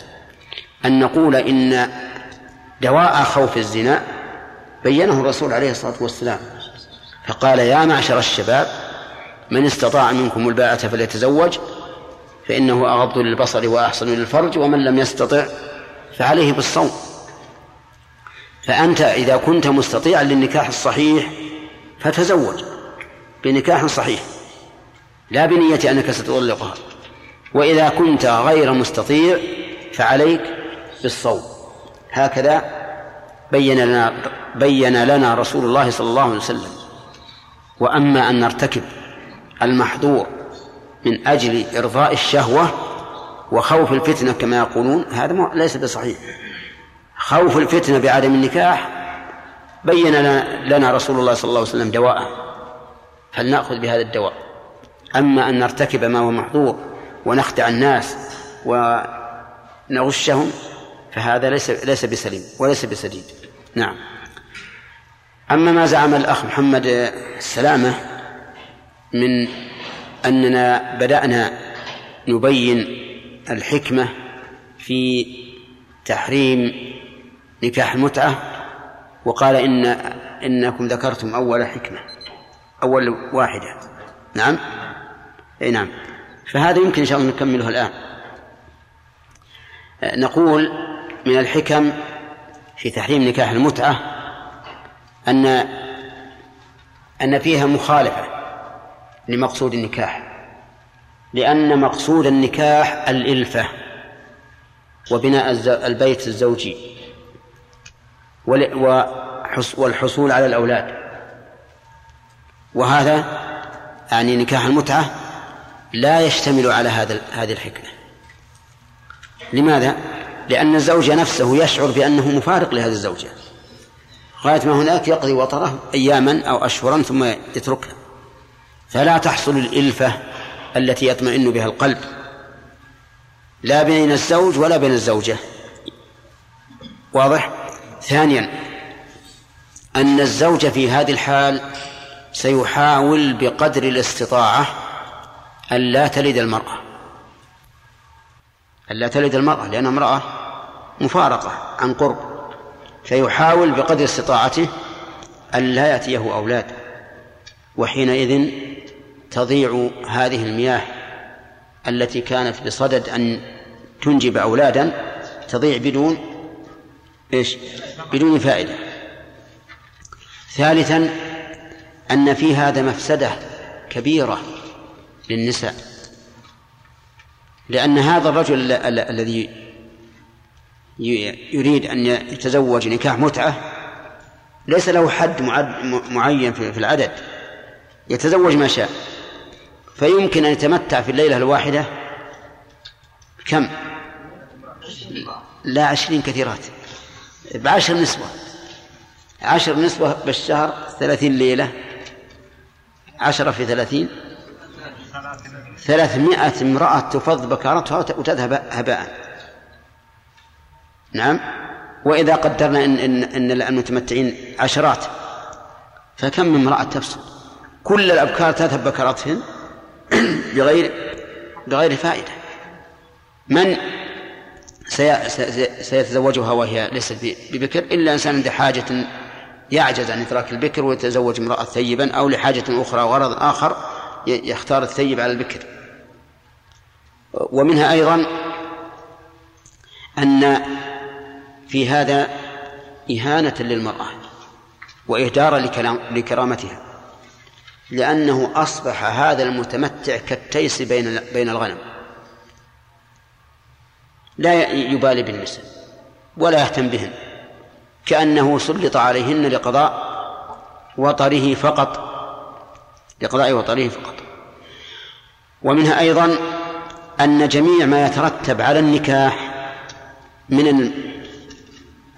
أن نقول إن دواء خوف الزنا بينه الرسول عليه الصلاة والسلام. فقال يا معشر الشباب من استطاع منكم الباءة فليتزوج فإنه أغض للبصر وأحسن للفرج ومن لم يستطع فعليه بالصوم. فأنت إذا كنت مستطيعا للنكاح الصحيح فتزوج بنكاح صحيح. لا بنية أنك ستطلقها. وإذا كنت غير مستطيع فعليك بالصوم. هكذا بين لنا بين لنا رسول الله صلى الله عليه وسلم. وأما أن نرتكب المحظور من أجل إرضاء الشهوة وخوف الفتنة كما يقولون هذا ليس بصحيح. خوف الفتنة بعدم النكاح بين لنا رسول الله صلى الله عليه وسلم دواءه فلنأخذ بهذا الدواء. أما أن نرتكب ما هو محظور ونخدع الناس ونغشهم فهذا ليس ليس بسليم وليس بسديد. نعم. أما ما زعم الأخ محمد السلامة من أننا بدأنا نبين الحكمة في تحريم نكاح المتعة وقال إن إنكم ذكرتم أول حكمة أول واحدة. نعم. أي نعم. فهذا يمكن إن شاء الله نكمله الآن. نقول من الحكم في تحريم نكاح المتعة أن أن فيها مخالفة لمقصود النكاح لأن مقصود النكاح الإلفة وبناء البيت الزوجي والحصول على الأولاد. وهذا يعني نكاح المتعة لا يشتمل على هذا هذه الحكمة. لماذا؟ لأن الزوج نفسه يشعر بأنه مفارق لهذه الزوجة. غاية ما هناك يقضي وطره أياما أو أشهرا ثم يتركها. فلا تحصل الإلفة التي يطمئن بها القلب. لا بين الزوج ولا بين الزوجة. واضح؟ ثانيا أن الزوج في هذه الحال سيحاول بقدر الاستطاعة ألا تلد المرأة. ألا تلد المرأة لأنها امرأة مفارقة عن قرب فيحاول بقدر استطاعته ألا يأتيه أولاد وحينئذ تضيع هذه المياه التي كانت بصدد أن تنجب أولادا تضيع بدون إيش؟ بدون فائدة. ثالثا أن في هذا مفسدة كبيرة للنساء. لأن هذا الرجل الذي يريد أن يتزوج نكاح متعة ليس له حد معين في العدد يتزوج ما شاء. فيمكن أن يتمتع في الليلة الواحدة كم لا عشرين كثيرات. بعشر نسوة. عشر نسوة بالشهر ثلاثين ليلة. عشرة في ثلاثين. ثلاثمائة امرأة تفض بكارتها وتذهب هباء. نعم؟ وإذا قدرنا إن إن إن المتمتعين عشرات فكم من امرأة تفسد كل الأبكار تذهب بكراتهن بغير بغير فائدة. من سيتزوجها وهي ليست ببكر؟ إلا إنسان عنده حاجة يعجز عن إدراك البكر ويتزوج امرأة ثيبا أو لحاجة أخرى وغرض آخر يختار الثيب على البكر. ومنها أيضا أن في هذا إهانة للمرأة وإهدارا لكرامتها لأنه أصبح هذا المتمتع كالتيس بين بين الغنم. لا يبالي بالنساء ولا يهتم بهن كأنه سلط عليهن لقضاء وطره فقط لقضاء وطره فقط. ومنها أيضا أن جميع ما يترتب على النكاح من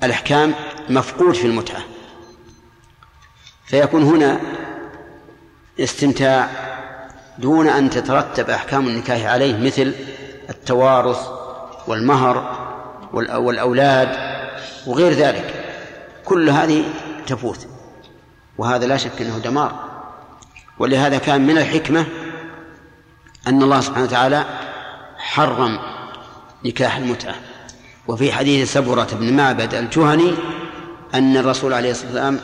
الأحكام مفقود في المتعة. فيكون هنا استمتاع دون أن تترتب أحكام النكاح عليه مثل التوارث والمهر والأولاد وغير ذلك. كل هذه تفوت وهذا لا شك أنه دمار. ولهذا كان من الحكمة أن الله سبحانه وتعالى حرم نكاح المتعة. وفي حديث سبرة بن معبد الجهني أن الرسول عليه الصلاة والسلام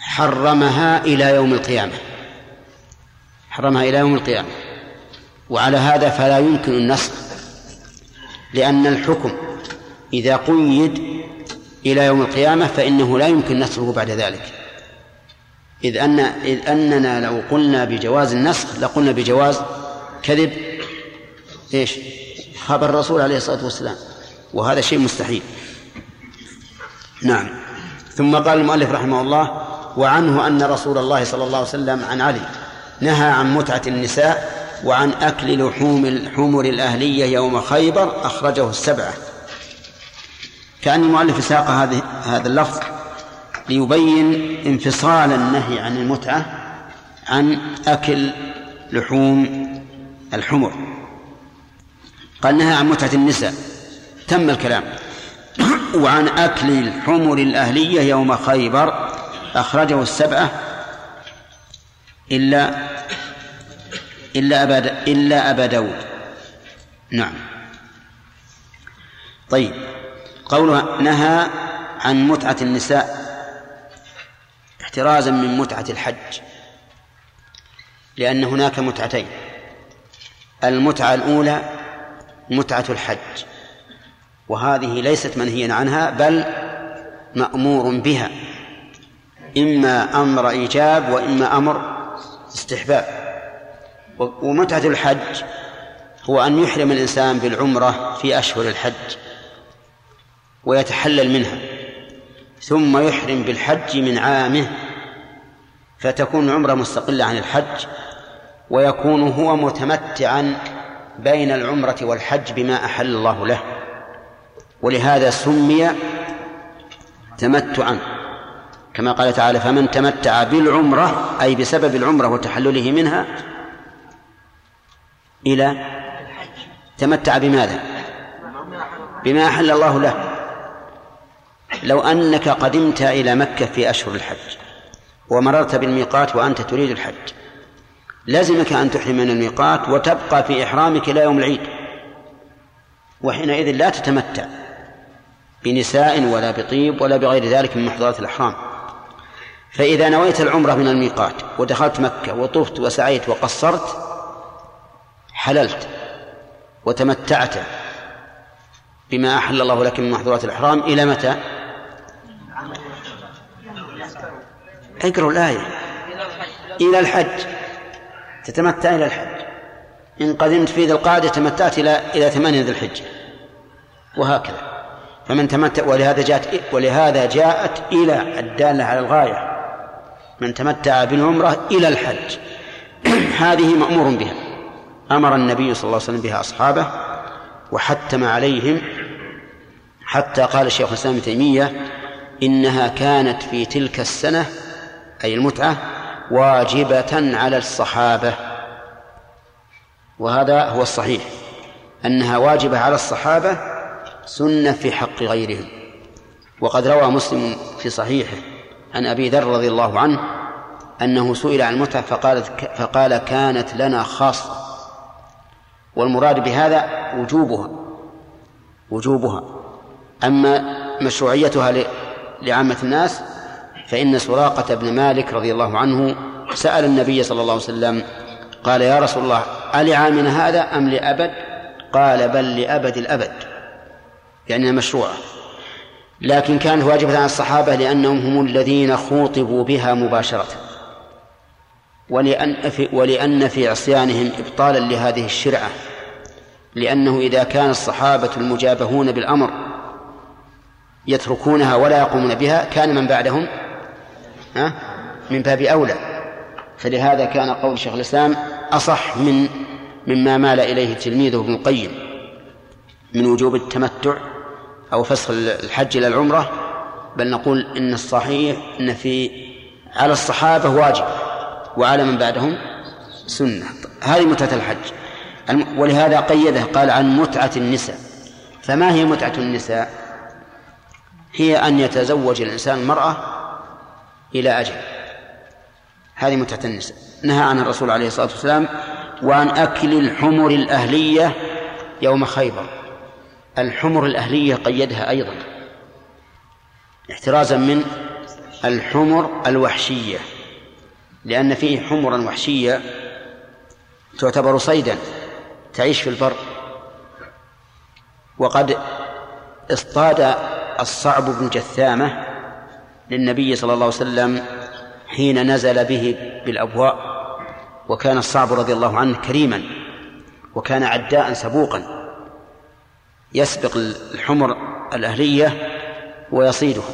حرمها إلى يوم القيامة. حرمها إلى يوم القيامة. وعلى هذا فلا يمكن النسخ لأن الحكم إذا قيد إلى يوم القيامة فإنه لا يمكن نسخه بعد ذلك. إذ أن إذ أننا لو قلنا بجواز النسخ لقلنا بجواز كذب. إيش؟ خبر الرسول عليه الصلاة والسلام. وهذا شيء مستحيل. نعم. ثم قال المؤلف رحمه الله وعنه أن رسول الله صلى الله عليه وسلم عن علي نهى عن متعة النساء وعن أكل لحوم الحمر الأهلية يوم خيبر أخرجه السبعة. كأن المؤلف ساق هذه هذا اللفظ ليبين انفصال النهي عن المتعة عن أكل لحوم الحمر. قال نهى عن متعة النساء. تم الكلام. وعن أكل الحمر الأهلية يوم خيبر أخرجه السبعة. إلا إلا أبا إلا أبا داود. نعم. طيب. قوله نهى عن متعة النساء. احترازا من متعة الحج. لأن هناك متعتين. المتعة الأولى متعة الحج. وهذه ليست منهيا عنها بل مأمور بها. إما أمر إيجاب وإما أمر استحباب. ومتعة الحج هو أن يحرم الإنسان بالعمرة في أشهر الحج ويتحلل منها ثم يحرم بالحج من عامه فتكون العمرة مستقلة عن الحج ويكون هو متمتعا بين العمرة والحج بما أحل الله له. ولهذا سمي تمتعا. كما قال تعالى فمن تمتع بالعمرة أي بسبب العمرة وتحلله منها إلى تمتع بماذا؟ بما أحل الله له. لو أنك قدمت إلى مكة في أشهر الحج ومررت بالميقات وأنت تريد الحج لازمك أن تحرم من الميقات وتبقى في إحرامك إلى يوم العيد. وحينئذ لا تتمتع بنساء ولا بطيب ولا بغير ذلك من محظورات الإحرام. فإذا نويت العمرة من الميقات ودخلت مكة وطفت وسعيت وقصرت حللت وتمتعت بما أحل الله لك من محظورات الإحرام إلى متى؟ اقرأوا الآية. إلى الحج. تتمتع إلى الحج. إن قدمت في ذي القعدة تمتعت إلى إلى ثمانية ذي الحجة وهكذا. فمن تمتع ولهذا جاءت ولهذا جاءت إلى الدالة على الغاية. من تمتع بالعمرة إلى الحج. هذه مأمور بها. أمر النبي صلى الله عليه وسلم بها أصحابه وحتم عليهم حتى قال الشيخ الإسلام ابن تيمية إنها كانت في تلك السنة أي المتعة واجبة على الصحابة. وهذا هو الصحيح أنها واجبة على الصحابة سنة في حق غيرهم. وقد روى مسلم في صحيحه عن أبي ذر رضي الله عنه أنه سئل عن المتعة فقال فقال كانت لنا خاصة. والمراد بهذا وجوبها وجوبها. أما مشروعيتها لعامة الناس فإن سراقة بن مالك رضي الله عنه سأل النبي صلى الله عليه وسلم قال يا رسول الله ألعامنا هذا أم لأبد؟ قال بل لأبد الأبد. يعني مشروعة. لكن كانت واجبة على الصحابة لأنهم هم الذين خوطبوا بها مباشرة. ولأن في, ولأن في عصيانهم إبطالا لهذه الشرعة. لأنه إذا كان الصحابة المجابهون بالأمر يتركونها ولا يقومون بها كان من بعدهم؟ من باب أولى. فلهذا كان قول شيخ الإسلام أصح من مما مال إليه تلميذه ابن القيم من وجوب التمتع أو فسخ الحج إلى العمرة بل نقول إن الصحيح إن في على الصحابة واجب وعلى من بعدهم سنة. هذه متعة الحج. ولهذا قيده قال عن متعة النساء. فما هي متعة النساء؟ هي أن يتزوج الإنسان المرأة إلى أجل. هذه متعة النساء نهى عن الرسول عليه الصلاة والسلام وعن أكل الحمر الأهلية يوم خيبر. الحمر الأهلية قيدها أيضا. احترازا من الحمر الوحشية. لأن فيه حمرا وحشية تعتبر صيدا. تعيش في البر. وقد اصطاد الصعب بن جثامة للنبي صلى الله عليه وسلم حين نزل به بالأبواء وكان الصعب رضي الله عنه كريما وكان عداء سبوقا. يسبق الحمر الأهلية ويصيدها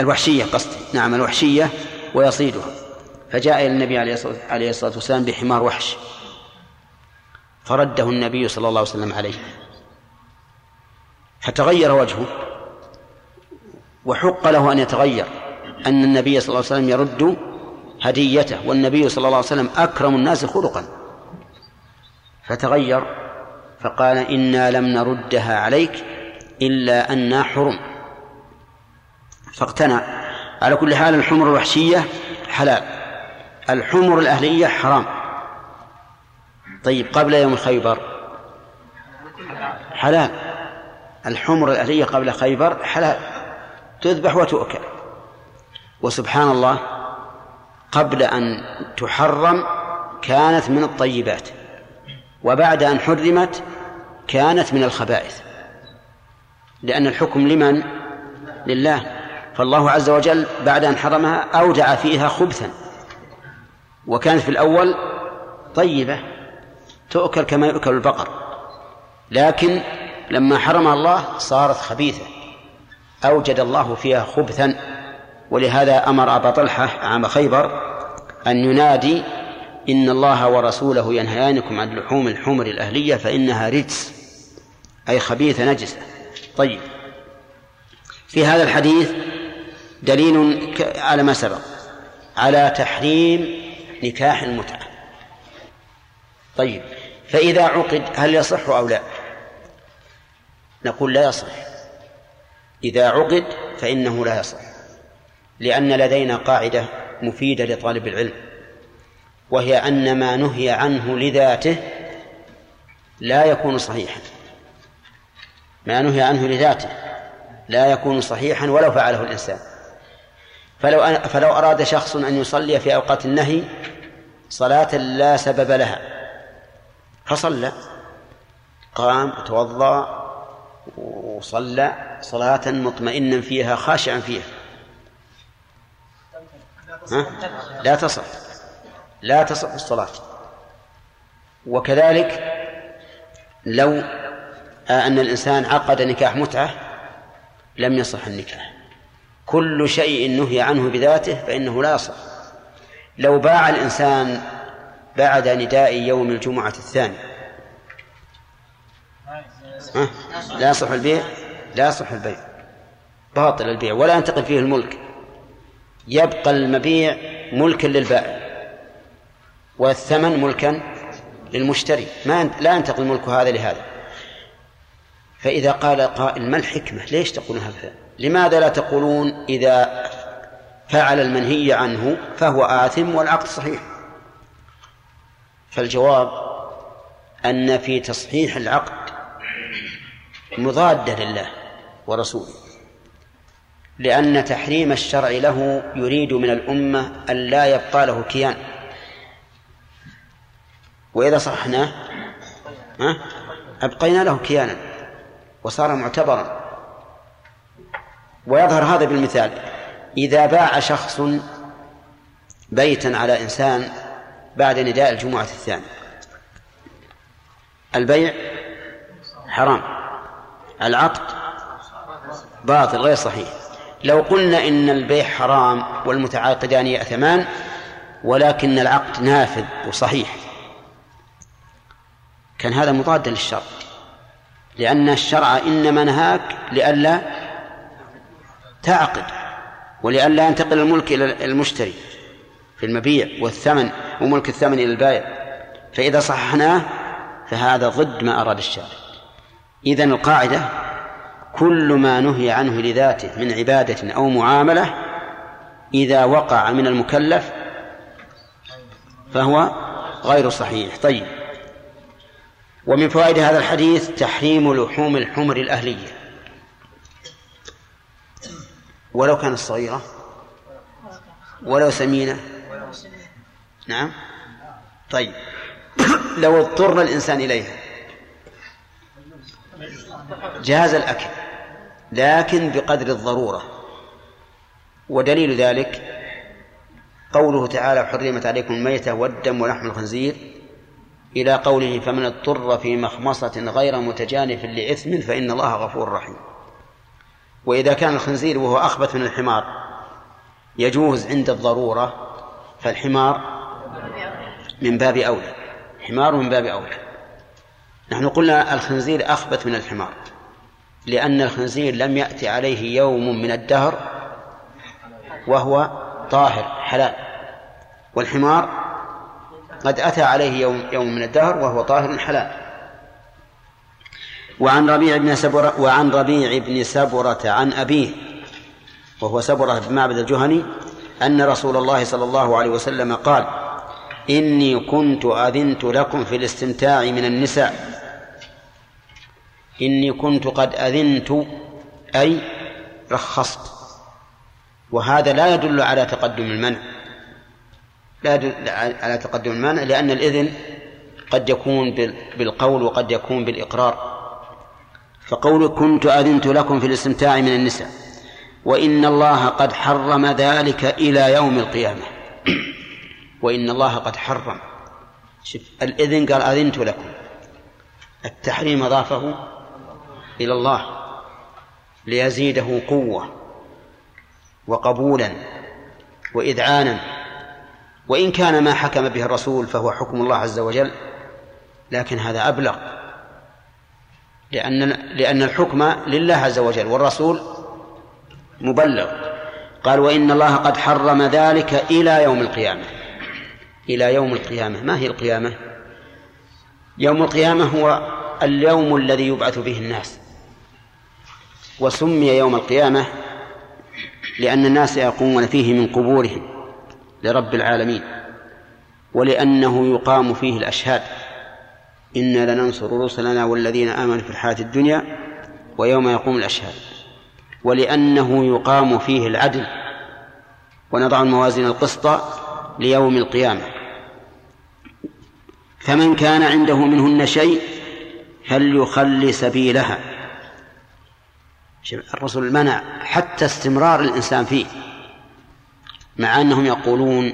الوحشية قصدي نعم الوحشية ويصيدها فجاء إلى النبي عليه الصلاة والسلام بحمار وحش فرده النبي صلى الله عليه وسلم عليه فتغير وجهه. وحق له أن يتغير أن النبي صلى الله عليه وسلم يرد هديته والنبي صلى الله عليه وسلم أكرم الناس خلقا. فتغير فقال إنا لم نردها عليك إلا أنا حرم. فاقتنع. على كل حال الحمر الوحشية حلال الحمر الأهلية حرام. طيب قبل يوم خيبر حلال الحمر الأهلية قبل خيبر حلال. تذبح وتؤكل. وسبحان الله قبل أن تحرم كانت من الطيبات وبعد أن حرمت كانت من الخبائث. لأن الحكم لمن؟ لله. فالله عز وجل بعد أن حرمها أودع فيها خبثا. وكانت في الأول طيبة تؤكل كما يؤكل البقر. لكن لما حرم الله صارت خبيثة. أوجد الله فيها خبثا ولهذا أمر أبا طلحة عام خيبر أن ينادي إن الله ورسوله ينهيانكم عن لحوم الحمر الأهلية فإنها رجس أي خبيثة نجسة. طيب. في هذا الحديث دليل على ما سبق على تحريم نكاح المتعة. طيب. فإذا عقد هل يصح أو لا؟ نقول لا يصح. إذا عقد فإنه لا يصح لأن لدينا قاعدة مفيدة لطالب العلم وهي أن ما نهي عنه لذاته لا يكون صحيحا. ما نهي عنه لذاته لا يكون صحيحا ولو فعله الإنسان. فلو فلو أراد شخص أن يصلي في أوقات النهي صلاة لا سبب لها فصلى قام وتوضأ وصلى صلاة مطمئنا فيها خاشعا فيها. ها؟ لا تصح. لا تصح الصلاة. وكذلك لو أن الإنسان عقد نكاح متعة لم يصح النكاح. كل شيء نهي عنه بذاته فإنه لا يصح. لو باع الإنسان بعد نداء يوم الجمعة الثاني لا يصح البيع لا يصح البيع. باطل البيع ولا ينتقل فيه الملك. يبقى المبيع ملكا للبائع والثمن ملكا للمشتري. ما لا ينتقل ملك هذا لهذا. فإذا قال قائل ما الحكمة؟ ليش تقولون هذا لماذا لا تقولون إذا فعل المنهي عنه فهو آثم والعقد صحيح؟ فالجواب أن في تصحيح العقد مضادة لله ورسوله. لأن تحريم الشرع له يريد من الأمة أن لا يبقى له كيان. وإذا صحناه أبقينا له كيانا وصار معتبرا. ويظهر هذا بالمثال إذا باع شخص بيتا على إنسان بعد نداء الجمعة الثاني البيع حرام. العقد باطل غير صحيح. لو قلنا إن البيع حرام والمتعاقدان يأثمان ولكن العقد نافذ وصحيح. كان هذا مضادا للشرع. لأن الشرع إنما نهاك لئلا تعقد ولئلا ينتقل الملك إلى المشتري في المبيع والثمن وملك الثمن إلى البائع. فإذا صححناه فهذا ضد ما أراد الشارع. إذن القاعدة كل ما نهي عنه لذاته من عبادة أو معاملة إذا وقع من المكلف فهو غير صحيح. طيب. ومن فوائد هذا الحديث تحريم لحوم الحمر الأهلية. ولو كانت صغيرة ولو سمينة. نعم. طيب. لو اضطر الإنسان إليها. جاز الأكل لكن بقدر الضرورة. ودليل ذلك قوله تعالى حرمت عليكم الميتة والدم ولحم الخنزير إلى قوله فمن اضطر في مخمصة غير متجانف لإثم فإن الله غفور رحيم وإذا كان الخنزير وهو أخبث من الحمار يجوز عند الضرورة فالحمار من باب أولى حمار من باب أولى. نحن قلنا الخنزير أخبث من الحمار لأن الخنزير لم يأتي عليه يوم من الدهر وهو طاهر حلال والحمار قد أتى عليه يوم, يوم من الدهر وهو طاهر حلال. وعن ربيع بن سبرة وعن ربيع بن سبرة عن أبيه وهو سبرة بن معبد الجهني أن رسول الله صلى الله عليه وسلم قال إني كنت أذنت لكم في الاستمتاع من النساء. إني كنت قد أذنت أي رخصت. وهذا لا يدل على تقدم المنع. لا يدل على تقدم المنع لأن الإذن قد يكون بالقول وقد يكون بالإقرار. فقول كنت أذنت لكم في الاستمتاع من النساء وإن الله قد حرم ذلك إلى يوم القيامة. وإن الله قد حرم. شف الإذن قال أذنت لكم. التحريم أضافه إلى الله ليزيده قوة وقبولا وإذعانا. وإن كان ما حكم به الرسول فهو حكم الله عز وجل لكن هذا أبلغ لأن لأن الحكم لله عز وجل والرسول مبلغ. قال وإن الله قد حرم ذلك إلى يوم القيامة. إلى يوم القيامة. ما هي القيامة؟ يوم القيامة هو اليوم الذي يبعث به الناس. وسمي يوم القيامة لأن الناس يقومون فيه من قبورهم لرب العالمين ولأنه يقام فيه الأشهاد. إنا لننصر رسلنا والذين آمنوا في الحياة الدنيا ويوم يقوم الأشهاد. ولأنه يقام فيه العدل ونضع الموازين القسط ليوم القيامة. فمن كان عنده منهن شيء فليخلي سبيلها. الرسول منع حتى استمرار الإنسان فيه مع أنهم يقولون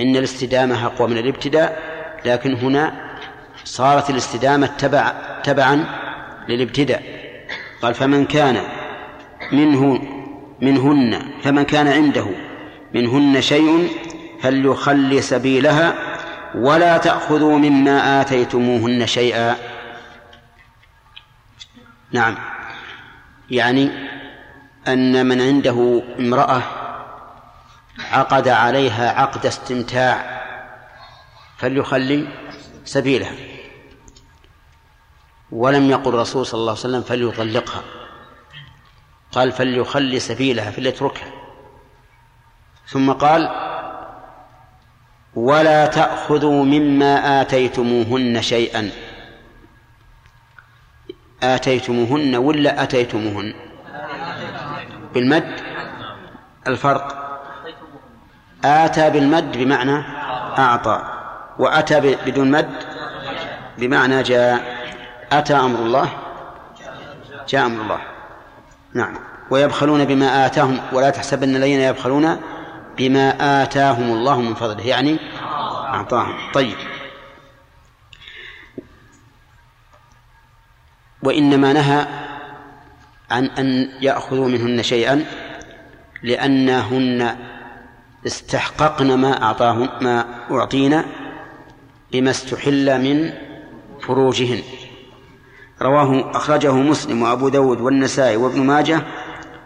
إن الاستدامة أقوى من الابتداء لكن هنا صارت الاستدامة تبع تبعا للابتداء. قال فمن كان منه منهن فمن كان عنده منهن شيء فليخلي سبيلها ولا تأخذوا مما آتيتموهن شيئا. نعم. يعني أن من عنده امرأة عقد عليها عقد استمتاع فليخلي سبيلها. ولم يقل الرسول صلى الله عليه وسلم فليطلقها. قال فليخلي سبيلها فليتركها. ثم قال ولا تأخذوا مما آتيتموهن شيئا. آتيتموهن ولا أتيتموهن؟ بالمد؟ الفرق. آتى بالمد بمعنى أعطى وأتى بدون مد بمعنى جاء. أتى أمر الله؟ جاء أمر الله. نعم. ويبخلون بما آتاهم ولا تحسبن الذين يبخلون بما آتاهم الله من فضله يعني أعطاهم. طيب. وإنما نهى عن أن يأخذوا منهن شيئا لأنهن استحققن ما أعطاهن ما أعطينا بما استحل من فروجهن. رواه أخرجه مسلم وأبو داود والنسائي وابن ماجه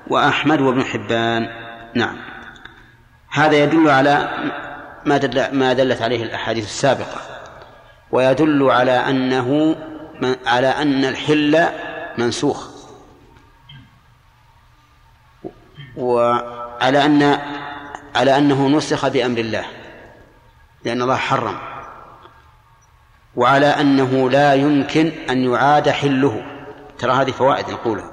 وأحمد وابن حبان. نعم. هذا يدل على ما دل ما دلت عليه الأحاديث السابقة ويدل على أنه على أن الحل منسوخ. وعلى أن على أنه نسخ بأمر الله لأن الله حرم. وعلى أنه لا يمكن أن يعاد حله. ترى هذه فوائد نقولها.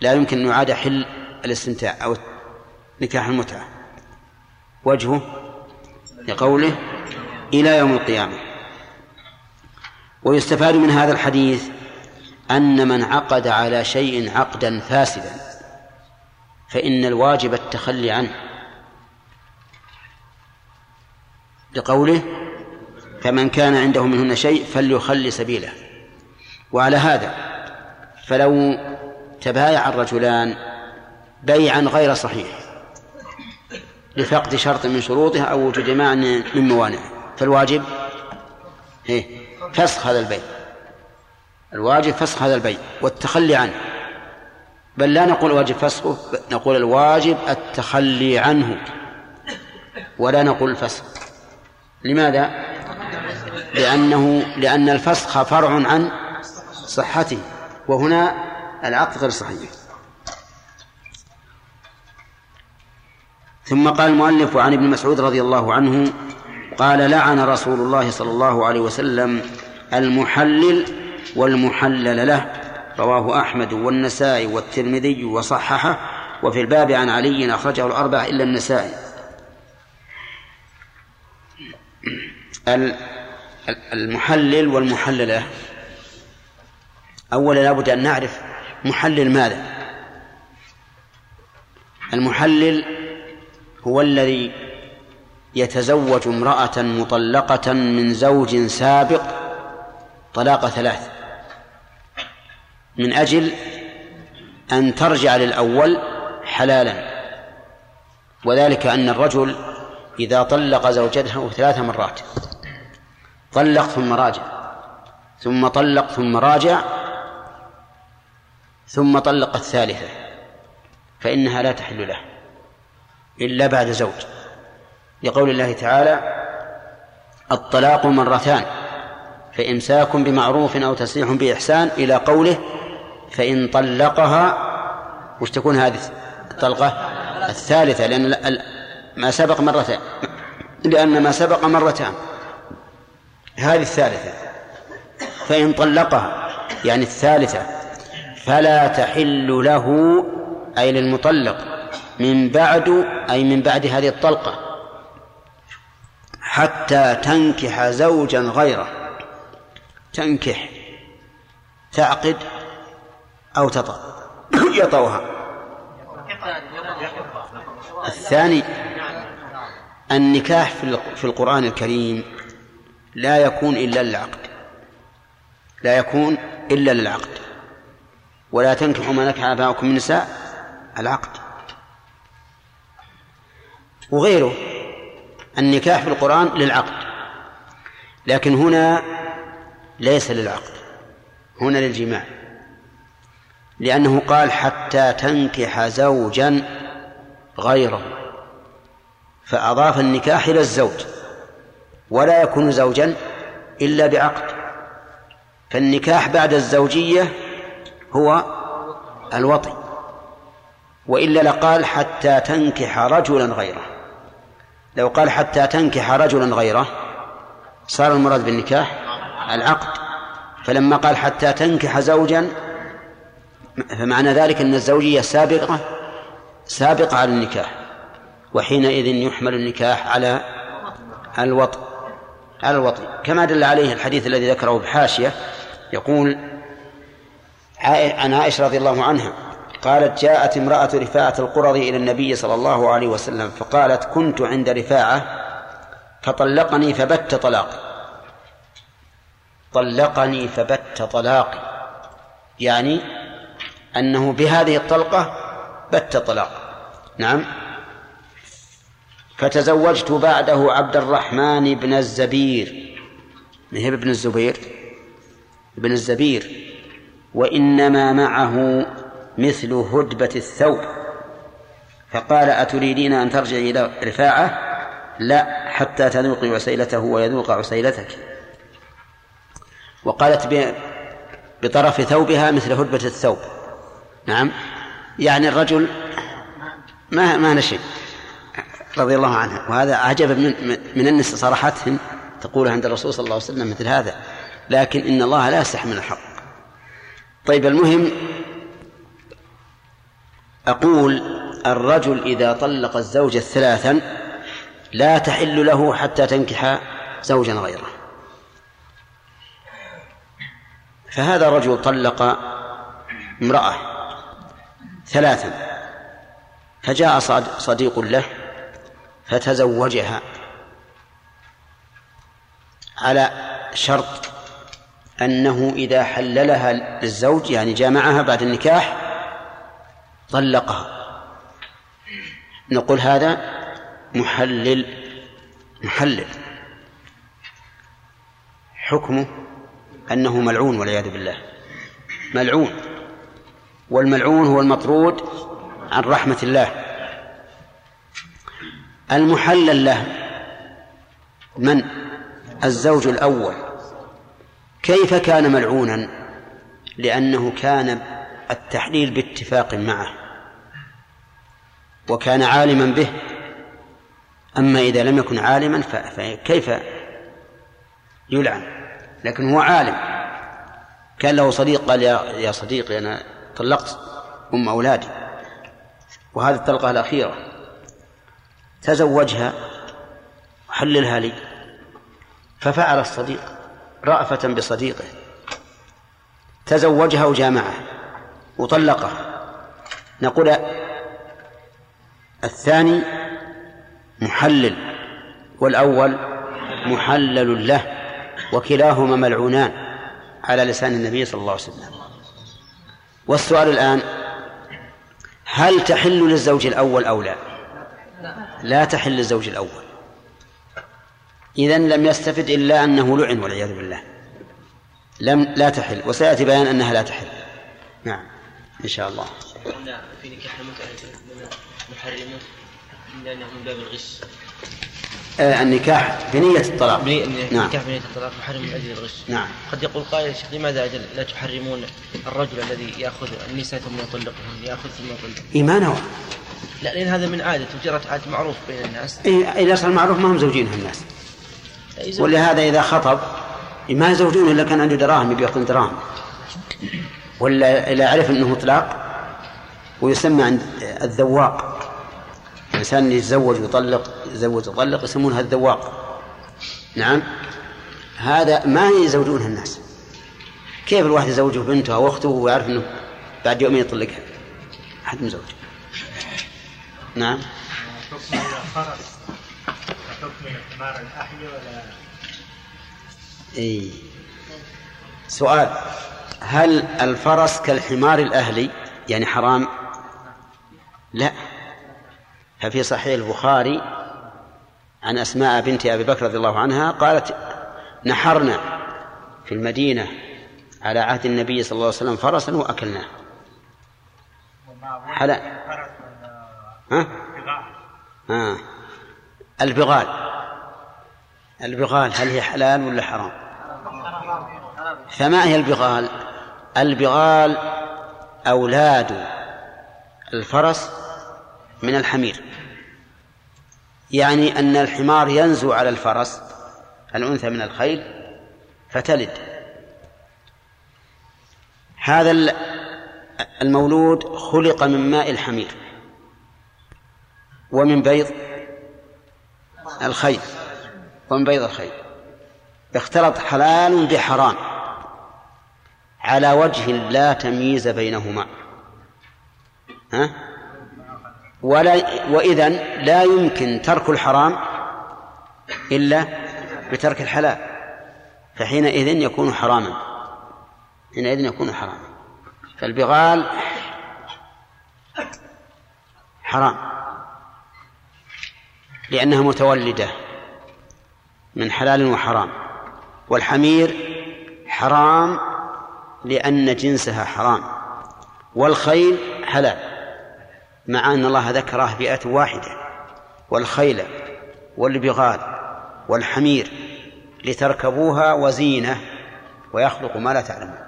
لا يمكن أن يعاد حل الاستمتاع أو نكاح المتعة. وجهه لقوله إلى يوم القيامة. ويستفاد من هذا الحديث أن من عقد على شيء عقدا فاسدا فإن الواجب التخلي عنه. لقوله فمن كان عنده منهن شيء فليخلي سبيله وعلى هذا فلو تبايع الرجلان بيعا غير صحيح لفقد شرط من شروطه أو وجود مانع من موانعه فالواجب إيه؟ فسخ هذا البيع الواجب فسخ هذا البيع والتخلي عنه. بل لا نقول واجب فسخه نقول الواجب التخلي عنه. ولا نقول الفسخ لماذا؟ لأنه لأن الفسخ فرع عن صحته. وهنا العقد غير صحيح. ثم قال المؤلف عن ابن مسعود رضي الله عنه قال لعن رسول الله صلى الله عليه وسلم المحلل والمحلل له. رواه أحمد والنسائي والترمذي وصححه. وفي الباب عن علي أخرجه الأربعة إلا النسائي. المحلل والمحللة. أولا لابد أن نعرف محلل ماذا. المحلل هو الذي يتزوج امرأة مطلقة من زوج سابق طلاق ثلاث. من أجل أن ترجع للأول حلالا. وذلك أن الرجل إذا طلق زوجته ثلاث مرات طلق ثم راجع ثم طلق ثم راجع ثم طلق الثالثة فإنها لا تحل له إلا بعد زوج. لقول الله تعالى الطلاق مرتان. فإمساك بمعروف أو تسريح بإحسان إلى قوله فإن طلقها وش تكون هذه الطلقة؟ الثالثة لأن ما سبق مرتان. لأن ما سبق مرتان. هذه الثالثة. فإن طلقها يعني الثالثة. فلا تحل له أي للمطلق من بعد أي من بعد هذه الطلقة. حتى تنكح زوجا غيره. تنكح تعقد أو تطأ. يطوها الثاني النكاح في القرآن الكريم لا يكون إلا للعقد. لا يكون إلا للعقد. ولا تنكحوا ما نكح آباؤكم من النساء العقد. وغيره النكاح في القرآن للعقد. لكن هنا ليس للعقد هنا للجماع. لأنه قال حتى تنكح زوجا غيره فأضاف النكاح إلى الزوج ولا يكون زوجا إلا بعقد. فالنكاح بعد الزوجية هو الوطي وإلا لقال حتى تنكح رجلا غيره. لو قال حتى تنكح رجلا غيره صار المراد بالنكاح العقد. فلما قال حتى تنكح زوجا فمعنى ذلك أن الزوجية سابقة سابقة على النكاح وحينئذ يحمل النكاح على الوطء على الوطء كما دل عليه الحديث الذي ذكره بحاشية يقول عن عائشة رضي الله عنها قالت جاءت امرأة رفاعة القرظي إلى النبي صلى الله عليه وسلم فقالت كنت عند رفاعة فطلقني فبت طلاقي. طلقني فبت طلاقي. يعني أنه بهذه الطلقة بت طلاق نعم. فتزوجت بعده عبد الرحمن بن الزبير. هي ابن الزبير؟ ابن الزبير. وإنما معه مثل هدبة الثوب. فقال أتريدين أن ترجعي إلى رفاعة؟ لا حتى تذوقي عسيلته ويذوق عسيلتك. وقالت بطرف ثوبها مثل هدبة الثوب. نعم. يعني الرجل ما ما نشي. رضي الله عنها وهذا عجب من, من النساء صراحتهن تقول عند الرسول صلى الله عليه وسلم مثل هذا. لكن إن الله لا يستحي من الحق. طيب المهم أقول الرجل إذا طلق الزوجة ثلاثا لا تحل له حتى تنكح زوجا غيره. فهذا رجل طلق امرأة ثلاثا فجاء صديق له فتزوجها على شرط أنه إذا حللها للزوج يعني جامعها بعد النكاح طلقها. نقول هذا محلل محلل. حكمه أنه ملعون والعياذ بالله. ملعون. والملعون هو المطرود عن رحمة الله. المحلل له من؟ الزوج الأول. كيف كان ملعونا؟ لأنه كان التحليل باتفاق معه. وكان عالما به. أما إذا لم يكن عالما فكيف يلعن؟ لكن هو عالم. كان له صديق قال يا يا صديقي أنا طلقت أم أولادي. وهذه الطلقة الأخيرة. تزوجها وحللها لي. ففعل الصديق رأفة بصديقه. تزوجها وجامعها وطلقها. نقول الثاني محلل والأول محلل له. وكلاهما ملعونان على لسان النبي صلى الله عليه وسلم. والسؤال الآن هل تحل للزوج الأول أو لا؟ لا تحل للزوج الأول. إذا لم يستفد إلا أنه لعن والعياذ بالله. لم لا تحل. وسيأتي بيان أنها لا تحل. نعم. إن شاء الله. في نكاح المتعة محرمون لأنه من باب الغش. النكاح بنية الطلاق. بني... نعم. نكاح بنية الطلاق محرم من أجل الغش. نعم. قد يقول قائل يا شيخ لماذا أجل لا تحرمون الرجل الذي يأخذ النساء ثم يطلقهن؟ يأخذ ثم يطلق إيمانه. لا لأن هذا من عادة وجرت عادة معروف بين الناس. إيه إذا صار معروف ما هم زوجينها الناس ولهذا إذا خطب ما يزوجونه إلا كان عنده دراهم يبي يأخذ دراهم. ولا إذا عرف أنه إطلاق ويسمى عند الذواق. الإنسان يتزوج ويطلق يتزوج ويطلق يسمونها الذواق. نعم. هذا ما يزوجونها الناس. كيف الواحد يزوجه بنته أو أخته ويعرف أنه بعد يومين يطلقها؟ أحد مزوج. نعم. الأحيي ولا. سؤال. هل الفرس كالحمار الأهلي؟ يعني حرام؟ لا. ففي صحيح البخاري عن أسماء بنت أبي بكر رضي الله عنها قالت نحرنا في المدينة على عهد النبي صلى الله عليه وسلم فرسا وأكلناه حلا ها؟ آه. البغال البغال هل هي حلال ولا حرام فما هي البغال البغال أولاد الفرس من الحمير. يعني أن الحمار ينزو على الفرس الأنثى من الخيل فتلد. هذا ال- المولود خلق من ماء الحمير ومن بيض الخيل ومن بيض الخيل. اختلط حلال بحرام على وجه لا تمييز بينهما. ها؟ ولا وإذا لا يمكن ترك الحرام إلا بترك الحلال فحينئذ يكون حراما حينئذ يكون حراما. فالبغال حرام لأنها متولدة من حلال وحرام والحمير حرام لأن جنسها حرام والخيل حلال. مع أن الله ذكره فئة واحدة والخيل والبغال والحمير لتركبوها وزينة ويخلق ما لا تعلمون.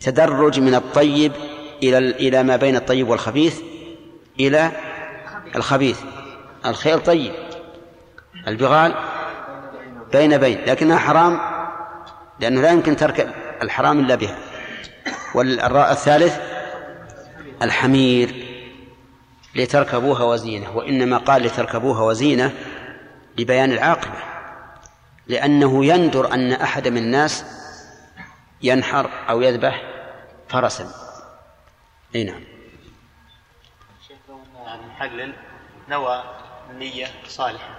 تدرج من الطيب إلى إلى ما بين الطيب والخبيث إلى الخبيث. الخيل طيب البغال بين بين لكنها حرام لأنه لا يمكن ترك الحرام إلا بها. والراء الثالث الحمير. لتركبوها وزينة وإنما قال لتركبوها وزينة لبيان العاقبة لأنه يندر أن أحد من الناس ينحر أو يذبح فرسا. أي نعم. المحلل نوى نية صالحة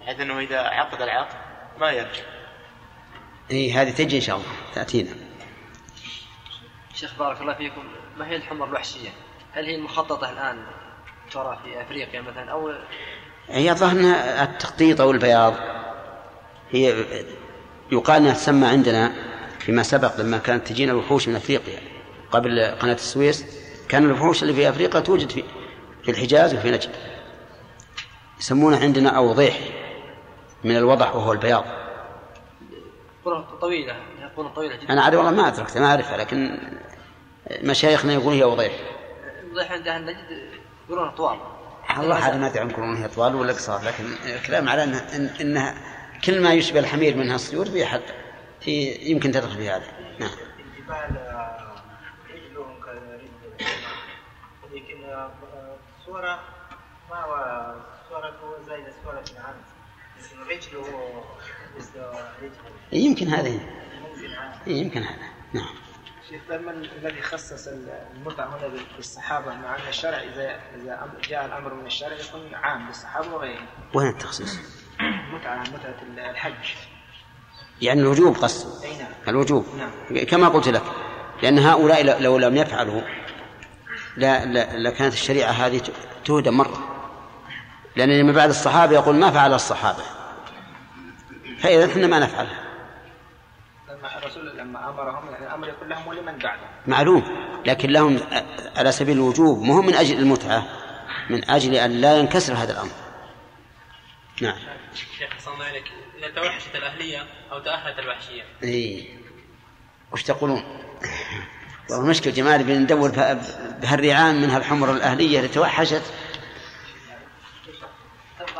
بحيث أنه إذا عقد العقد ما يرجع. إيه هذه تجي إن شاء الله تأتينا. شيخ بارك الله فيكم. ما هي الحمر الوحشية؟ هل هي المخططة الآن ترى في أفريقيا مثلا أو هي ظهرنا التخطيط أو البياض. هي يقال أنها تسمى عندنا فيما سبق لما كانت تجينا الوحوش من أفريقيا. قبل قناة السويس كان الوحوش اللي في أفريقيا توجد في في الحجاز وفي نجد. يسمونه عندنا أوضيح من الوضح وهو البياض. كرة طويلة يكون طويلة جدا. أنا عاد والله ما أدركت ما أعرفها لكن مشايخنا يقول هي أوضيح الوضيح عند أهل نجد يقولون طوال. الله عاد ما أدري عنكم هي طوال ولا قصار لكن الكلام على أنها, إن إنها كل ما يشبه الحمير منها الصيور في حد في يمكن تدخل في هذا. نعم. أطفال آه، رجلهم كرجل لكن آه، صورة ما هو صورته زي صورة العبد لكن رجله مثل رجل يمكن هذا ممكن هذا. يمكن هذا. نعم. شيخ لما الذي خصص المتعة هنا بالصحابة مع أن الشرع إذا إذا جاء الأمر من الشرع يكون عام للصحابة وغيرهم. وين التخصيص؟ متعة متعة الحج. يعني الوجوب قصد. نعم. الوجوب. نعم. كما قلت لك لأن هؤلاء لو لم يفعلوا لا, لا لكانت الشريعة هذه تهدم مرة. لأن لما بعد الصحابة يقول ما فعل الصحابة. فإذا إحنا ما نفعلها. لما الرسول لما أمرهم يعني الأمر يكون لهم ولمن بعدهم معلوم لكن لهم على سبيل الوجوب مو من أجل المتعة من أجل أن لا ينكسر هذا الأمر. نعم. شيخ حسن الله عليك إذا توحشت الأهلية أو تأهلت الوحشية؟ إيه. وش تقولون؟ والله المشكلة جمال بندور بها- بهالرعان من هالحمر الأهلية اللي توحشت.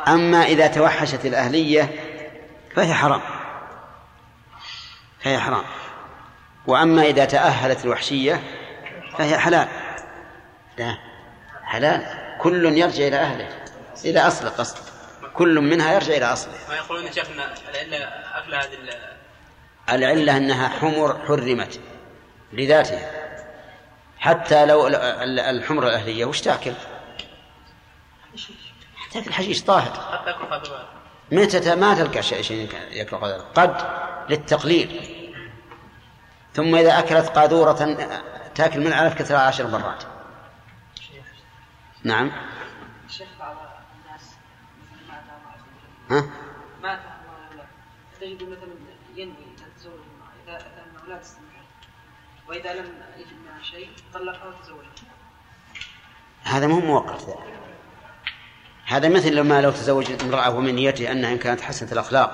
أما إذا توحشت الأهلية فهي حرام. فهي حرام. وأما إذا تأهلت الوحشية فهي حلال. لا حلال. كل يرجع إلى أهله إلى أصله قصد. كل منها يرجع إلى أصله. ما يقولون يا شيخنا العلة أكل هذه ال- العلة أنها حمر حرمت لذاتها. حتى لو ال- الحمر الأهلية وش تأكل؟ تأكل حشيش طاهر. حتى متى ما تلقى شيء ياكل قدر. قد للتقليل. ثم إذا أكلت قاذورة تأكل من علف كثرة عشر مرات. نعم. الشيخ بعض الناس ها؟ تجد مثلا ينوي من أولاد استمر وإذا لم يجد معه شيء طلقها وتزوجها. هذا مو ذلك. هذا مثل لما لو تزوج امرأة ومن نيته أنها إن كانت حسنة الأخلاق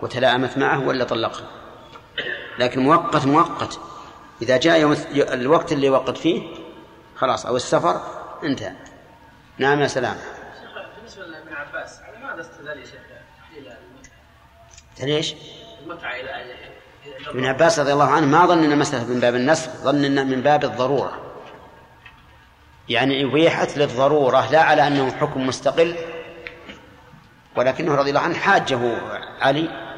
وتلائمت معه ولا طلقها. لكن مؤقت مؤقت إذا جاء يوم الوقت اللي وقت فيه خلاص أو السفر انتهى. نعم يا سلام. بالنسبة لابن عباس على ماذا استدل يا شيخ إلى ليش؟ المتعة إلى ابن عباس رضي الله عنه ما ظن إن المسألة من باب النسخ ظن انها من باب الضرورة. يعني أبيحت للضرورة لا على أنه حكم مستقل ولكنه رضي الله عنه حاجة علي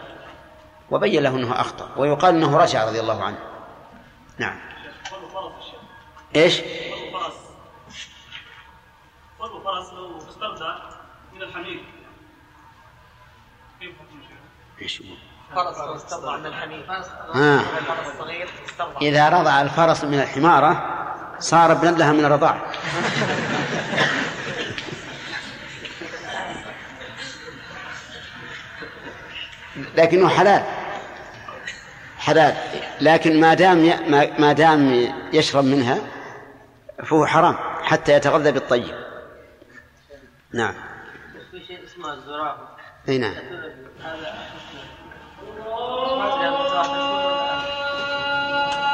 وبين له أنه أخطأ ويقال أنه رجع رضي الله عنه نعم إيش فرس فرس لو استرجع من الحمير كيف حكم الشيخ؟ هو؟ فرس استرضع من الحمير آه. إذا رضع الفرس من الحمارة صار ابنا لها من الرضاع. لكنه حلال. حلال. لكن ما دام ي... ما... دام يشرب منها فهو حرام حتى يتغذى بالطيب. نعم. في شيء اسمه الزرافة أي نعم.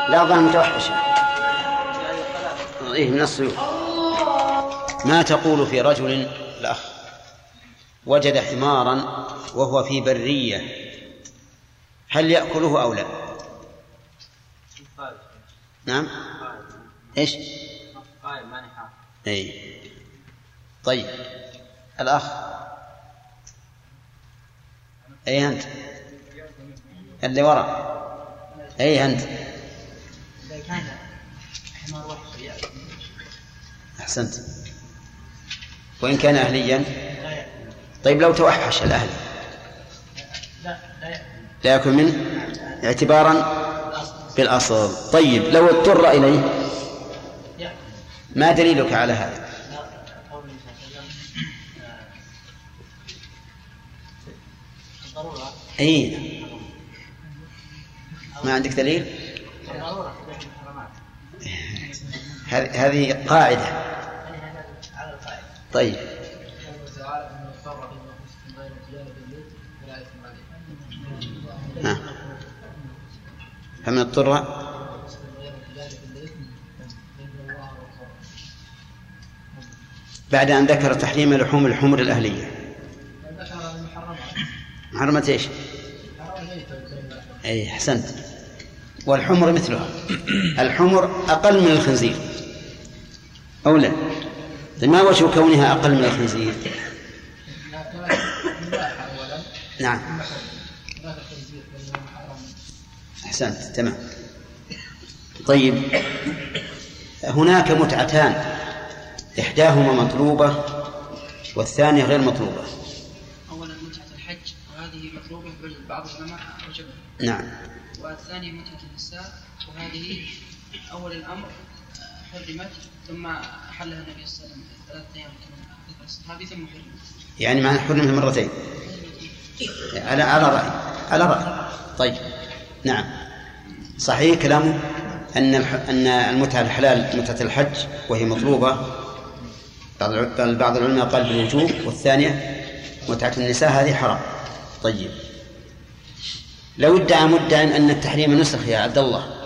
لا ظن متوحشة إيه من الصيود ما تقول في رجل الأخ وجد حمارا وهو في برية هل يأكله أو لا؟ نعم. إيش؟ أي طيب. الأخ. أي أنت؟ اللي وراء أي أنت. اذا كان حمار أحسنت. وإن كان يأكل طيب لو توحش الأهل. لا لا يأكل منه اعتبارا بالأصل. طيب لو اضطر يأكل ما دليلك على هذا؟ لا ما عندك دليل هذه قاعدة طيب. ها. فمن اضطر. بعد أن ذكر تحريم لحوم الحمر الأهلية محرمة إيش؟ أي أحسنت والحمر مثلها. الحمر أقل من الخنزير. أو لا؟ ما وجه كونها أقل من الخنزير؟ نعم. أحسنت تمام. طيب. هناك متعتان. إحداهما مطلوبة والثانية غير مطلوبة. اولا متعة الحج وهذه مطلوبة بل بعض العلماء اوجبها نعم. والثانيه متعه النساء وهذه أول الأمر حرمت ثم أحلها النبي صلى الله عليه وسلم ثلاثة الصحابي ثم حرمت. يعني معنى حرمها مرتين. على على رأي. على رأي. طيب. نعم. صحيح كلامه أن أن المتعة الحلال متعة الحج وهي مطلوبة. بعض العلماء قال بالوجوب والثانية متعة النساء هذه حرام. طيب. لو ادعى مدعي أن التحريم نسخ يا عبد الله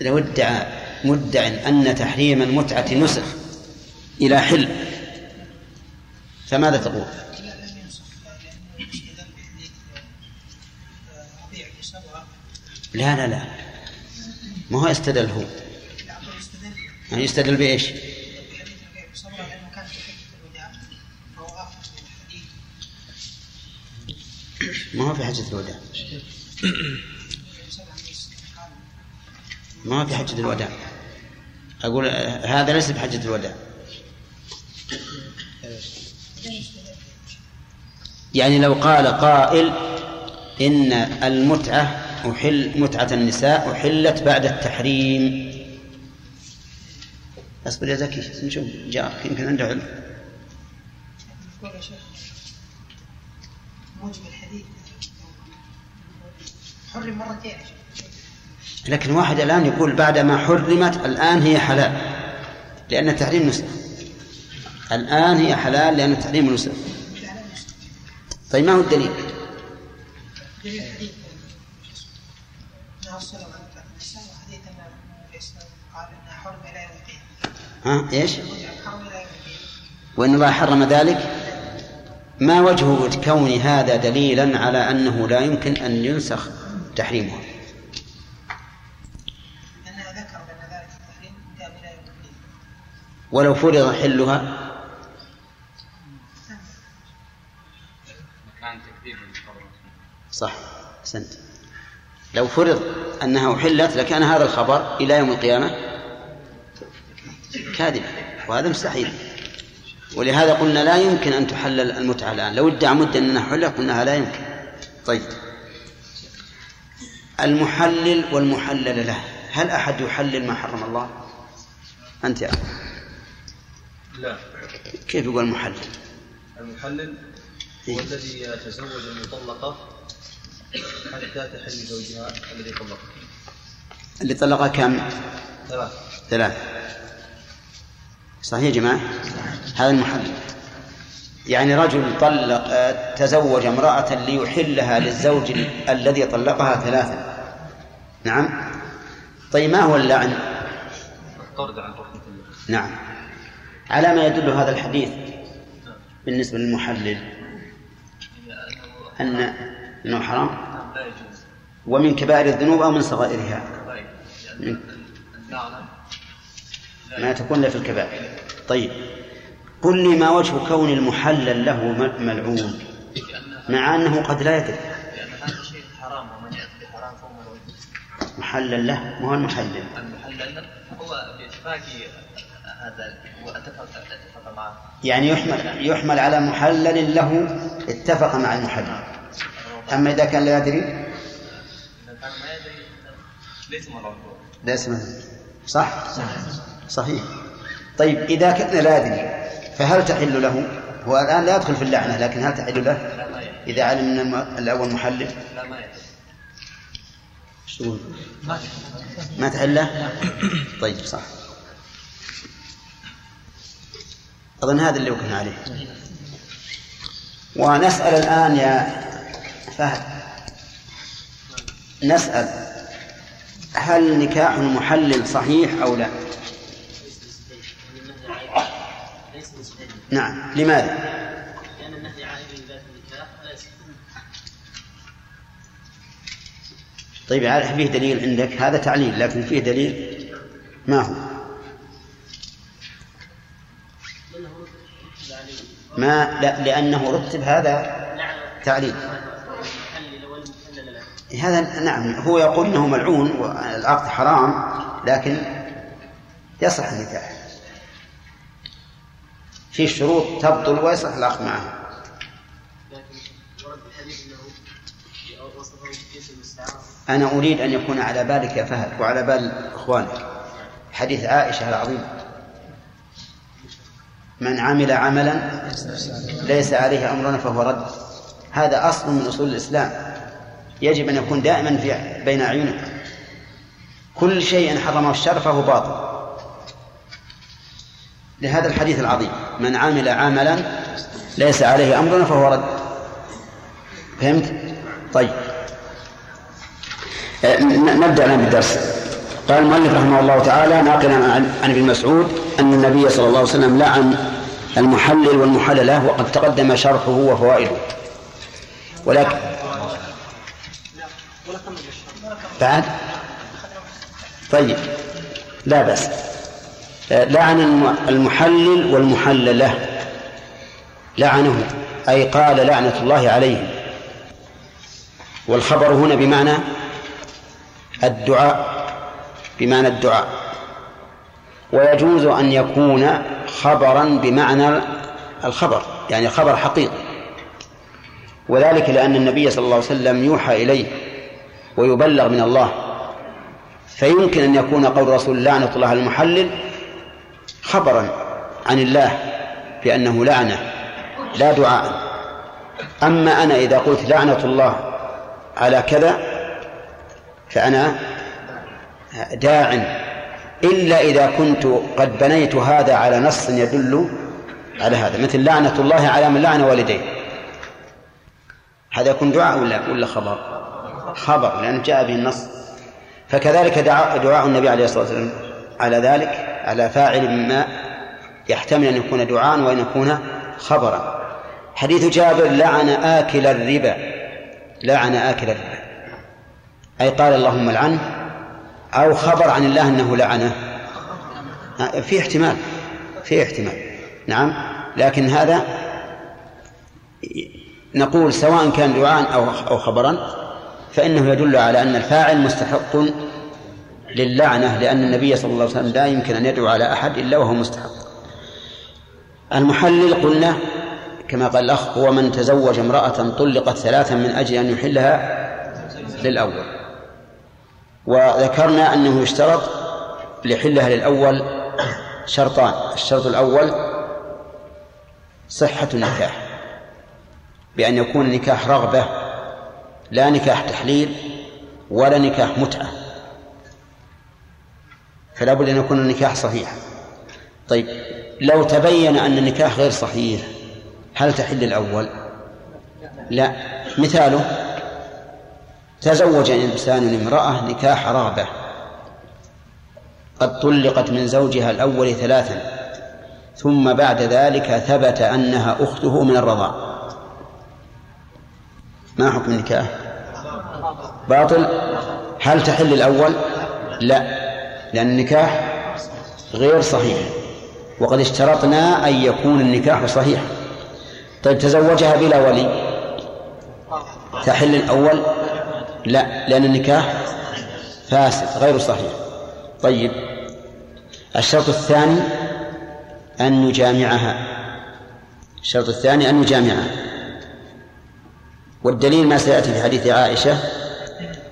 لو ادعى مدع أن تحريم المتعة نسخ إلى حل فماذا تقول؟ لا لا لا ما هو يستدل هو يعني يستدل بإيش؟ ما هو في حجة الوداع؟ ما هو في حجة الوداع؟ أقول هذا ليس بحجة الوداع. يعني لو قال قائل إن المتعة أحل متعة النساء أحلت بعد التحريم. أصبر يا زكي نشوف. جارك يمكن عنده علم. موجب حرم مرتين. لكن واحد الآن يقول بعد ما حرمت الآن هي حلال لأن التحريم نسخ. الآن هي حلال لأن التحريم نسخ. طيب ما هو الدليل؟ أن ها؟ إيش؟ وإن الله حرم ذلك؟ ما وجه كون هذا دليلا على أنه لا يمكن أن ينسخ تحريمها. ولو فرض حلها. صح أحسنت. لو فرض أنها أحلت لكان هذا الخبر إلى يوم القيامة كاذبا وهذا مستحيل. ولهذا قلنا لا يمكن أن تحلل المتعة الآن. لو ادعى مدة أنها حلت قلنا لا يمكن. طيب. المحلل والمحلل له. هل أحد يحلل ما حرم الله؟ أنت يا أخي. لا. كيف يقول المحلل؟ المحلل هو الذي يتزوج المطلقة حتى تحل زوجها الذي طلقها. اللي طلقها كم؟ ثلاث. ثلاث. صحيح يا جماعة؟ هذا المحلل. يعني رجل طلق آه، تزوج امرأة ليحلها للزوج ال- الذي طلقها ثلاثا. نعم. طيب ما هو اللعن؟ طرد عن رحمة الله نعم. على ما يدل هذا الحديث بالنسبة للمحلل. أن أنه حرام؟ ومن كبائر الذنوب أو من صغائرها؟ طيب من اللعنة ما تكون في الكبائر. طيب. قل لي ما وجه كون المحلل له ملعون؟ مع أنه قد لا يدري لأن هذا شيء حرام ومن يأتي بحرام فهو محلل له ما هو المحلل المحلل هو باتفاق هذا هو اتفق معه يعني يحمل يحمل على محلل له اتفق مع المحلل أما إذا كان لا يدري؟ إذا كان ما يدري ليس هو ليس مثلا صح؟ صحيح. طيب إذا كان لا يدري فهل تحل له؟ هو الآن لا يدخل في اللعنة لكن هل تحل له؟ إذا علم أن الم- الأول محلل لا ما يدري. ما تحل له؟ طيب صح. أظن هذا اللي وقفنا عليه. ونسأل الآن يا فهد نسأل هل نكاح المحلل صحيح أو لا؟ نعم لماذا؟ طيب عارف فيه دليل عندك؟ هذا تعليل لكن فيه دليل ما هو؟ ما لا لأنه رتب هذا تعليل. هذا نعم هو يقول إنه ملعون والعقد حرام لكن يصح النكاح. في شروط تبطل ويصح العقد معه. أنا أريد أن يكون على بالك يا فهد وعلى بال إخوانك. حديث عائشة العظيم. من عمل عملا ليس عليه أمرنا فهو رد. هذا أصل من أصول الإسلام. يجب أن يكون دائما في بين أعينك كل شيء حرمه الشرع فهو باطل. لهذا الحديث العظيم. من عمل عملا ليس عليه أمرنا فهو رد. فهمت؟ طيب. آه، نبدأ الآن بالدرس. قال المؤلف رحمه الله تعالى ناقلا عن ابن مسعود أن النبي صلى الله عليه وسلم لعن المحلل والمحللة وقد تقدم شرحه وفوائده. ولكن بعد؟ طيب. لا بأس. لعن المحلل والمحللة. لعنه. أي قال لعنة الله عليهم والخبر هنا بمعنى الدعاء. بمعنى الدعاء. ويجوز أن يكون خبرا بمعنى الخبر يعني خبر حقيقي. وذلك لأن النبي صلى الله عليه وسلم يوحى إليه ويبلغ من الله. فيمكن أن يكون قول رسول لعنة الله المحلل خبرا عن الله بأنه لعنة لا دعاء. أما أنا إذا قلت لعنة الله على كذا فأنا داع. إلا إذا كنت قد بنيت هذا على نص يدل على هذا مثل لعنة الله على من لعن والديه. هذا يكون دعاء ولا ولا خبر؟ خبر لأنه جاء به النص. فكذلك دعاء, دعاء النبي عليه الصلاة والسلام على ذلك على فاعل مما يحتمل أن يكون دعاء وأن يكون خبرا. حديث جابر لعن آكل الربا. لعن آكل الربا. أي قال اللهم العنه أو خبر عن الله أنه لعنه. في احتمال في احتمال. نعم لكن هذا نقول سواء كان دعاء أو أو خبرا فإنه يدل على أن الفاعل مستحق للعنة لأن النبي صلى الله عليه وسلم لا يمكن أن يدعو على أحد إلا وهو مستحق. المحلل قلنا كما قال الأخ هو من تزوج امرأة طلقت ثلاثا من أجل أن يحلها للأول. وذكرنا أنه يشترط لحلها للأول شرطان. الشرط الأول صحة النكاح بأن يكون النكاح رغبة لا نكاح تحليل ولا نكاح متعة. فلا بد أن يكون النكاح صحيحا طيب لو تبين أن النكاح غير صحيح هل تحل الأول؟ لا. مثاله؟ تزوج إنسان امرأة نكاح رغبة قد طلقت من زوجها الأول ثلاثا ثم بعد ذلك ثبت أنها أخته من الرضاع. ما حكم النكاح؟ باطل. هل تحل الأول؟ لا لأن النكاح غير صحيح وقد اشترطنا أن يكون النكاح صحيح. طيب تزوجها بلا ولي تحل الأول؟ لا لأن النكاح فاسد غير صحيح. طيب الشرط الثاني أن يجامعها الشرط الثاني أن يجامعها والدليل ما سيأتي في حديث عائشة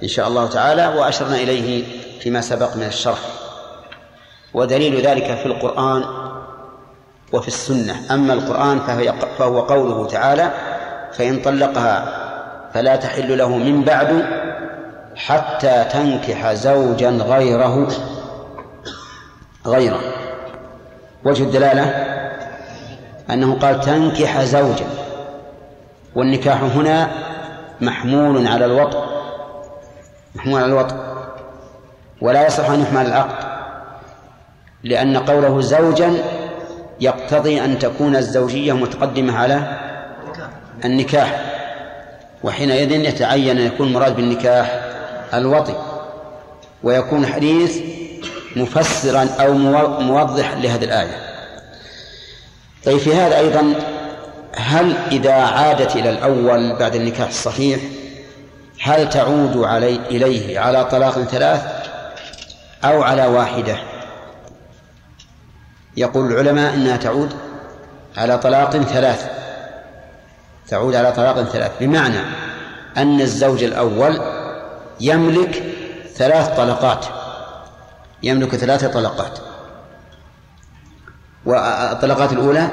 إن شاء الله تعالى وأشرنا إليه فيما سبق من الشرح. ودليل ذلك في القرآن وفي السنة. أما القرآن فهو قوله تعالى فإن طلقها فلا تحل له من بعد حتى تنكح زوجا غيره. غيره. وجه الدلالة؟ أنه قال تنكح زوجا. والنكاح هنا محمول على الوطء. محمول على الوطء. ولا يصح أن يحمل العقد. لأن قوله زوجا يقتضي أن تكون الزوجية متقدمة على النكاح. وحينئذ يتعين أن يكون المراد بالنكاح. الوطي ويكون حديث مفسرا أو مو- موضح لهذه الآية. طيب في هذا أيضا هل إذا عادت إلى الأول بعد النكاح الصحيح هل تعود علي إليه على طلاق ثلاث أو على واحدة؟ يقول العلماء إنها تعود على طلاق ثلاث. تعود على طلاق ثلاث بمعنى أن الزوج الأول يملك ثلاث طلقات. يملك ثلاث طلقات. والطلقات الأولى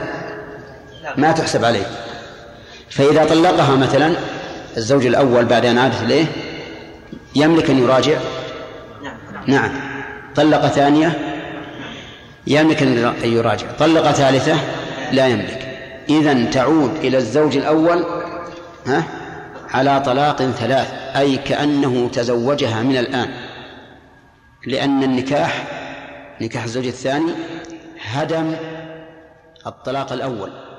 ما تحسب عليه. فإذا طلقها مثلا الزوج الأول بعد أن عادت إليه يملك أن يراجع؟ نعم. طلق ثانية يملك أن يراجع. طلق ثالثة لا يملك. إذن تعود إلى الزوج الأول ها؟ على طلاق ثلاث أي كأنه تزوجها من الآن. لأن النكاح نكاح الزوج الثاني هدم الطلاق الأول.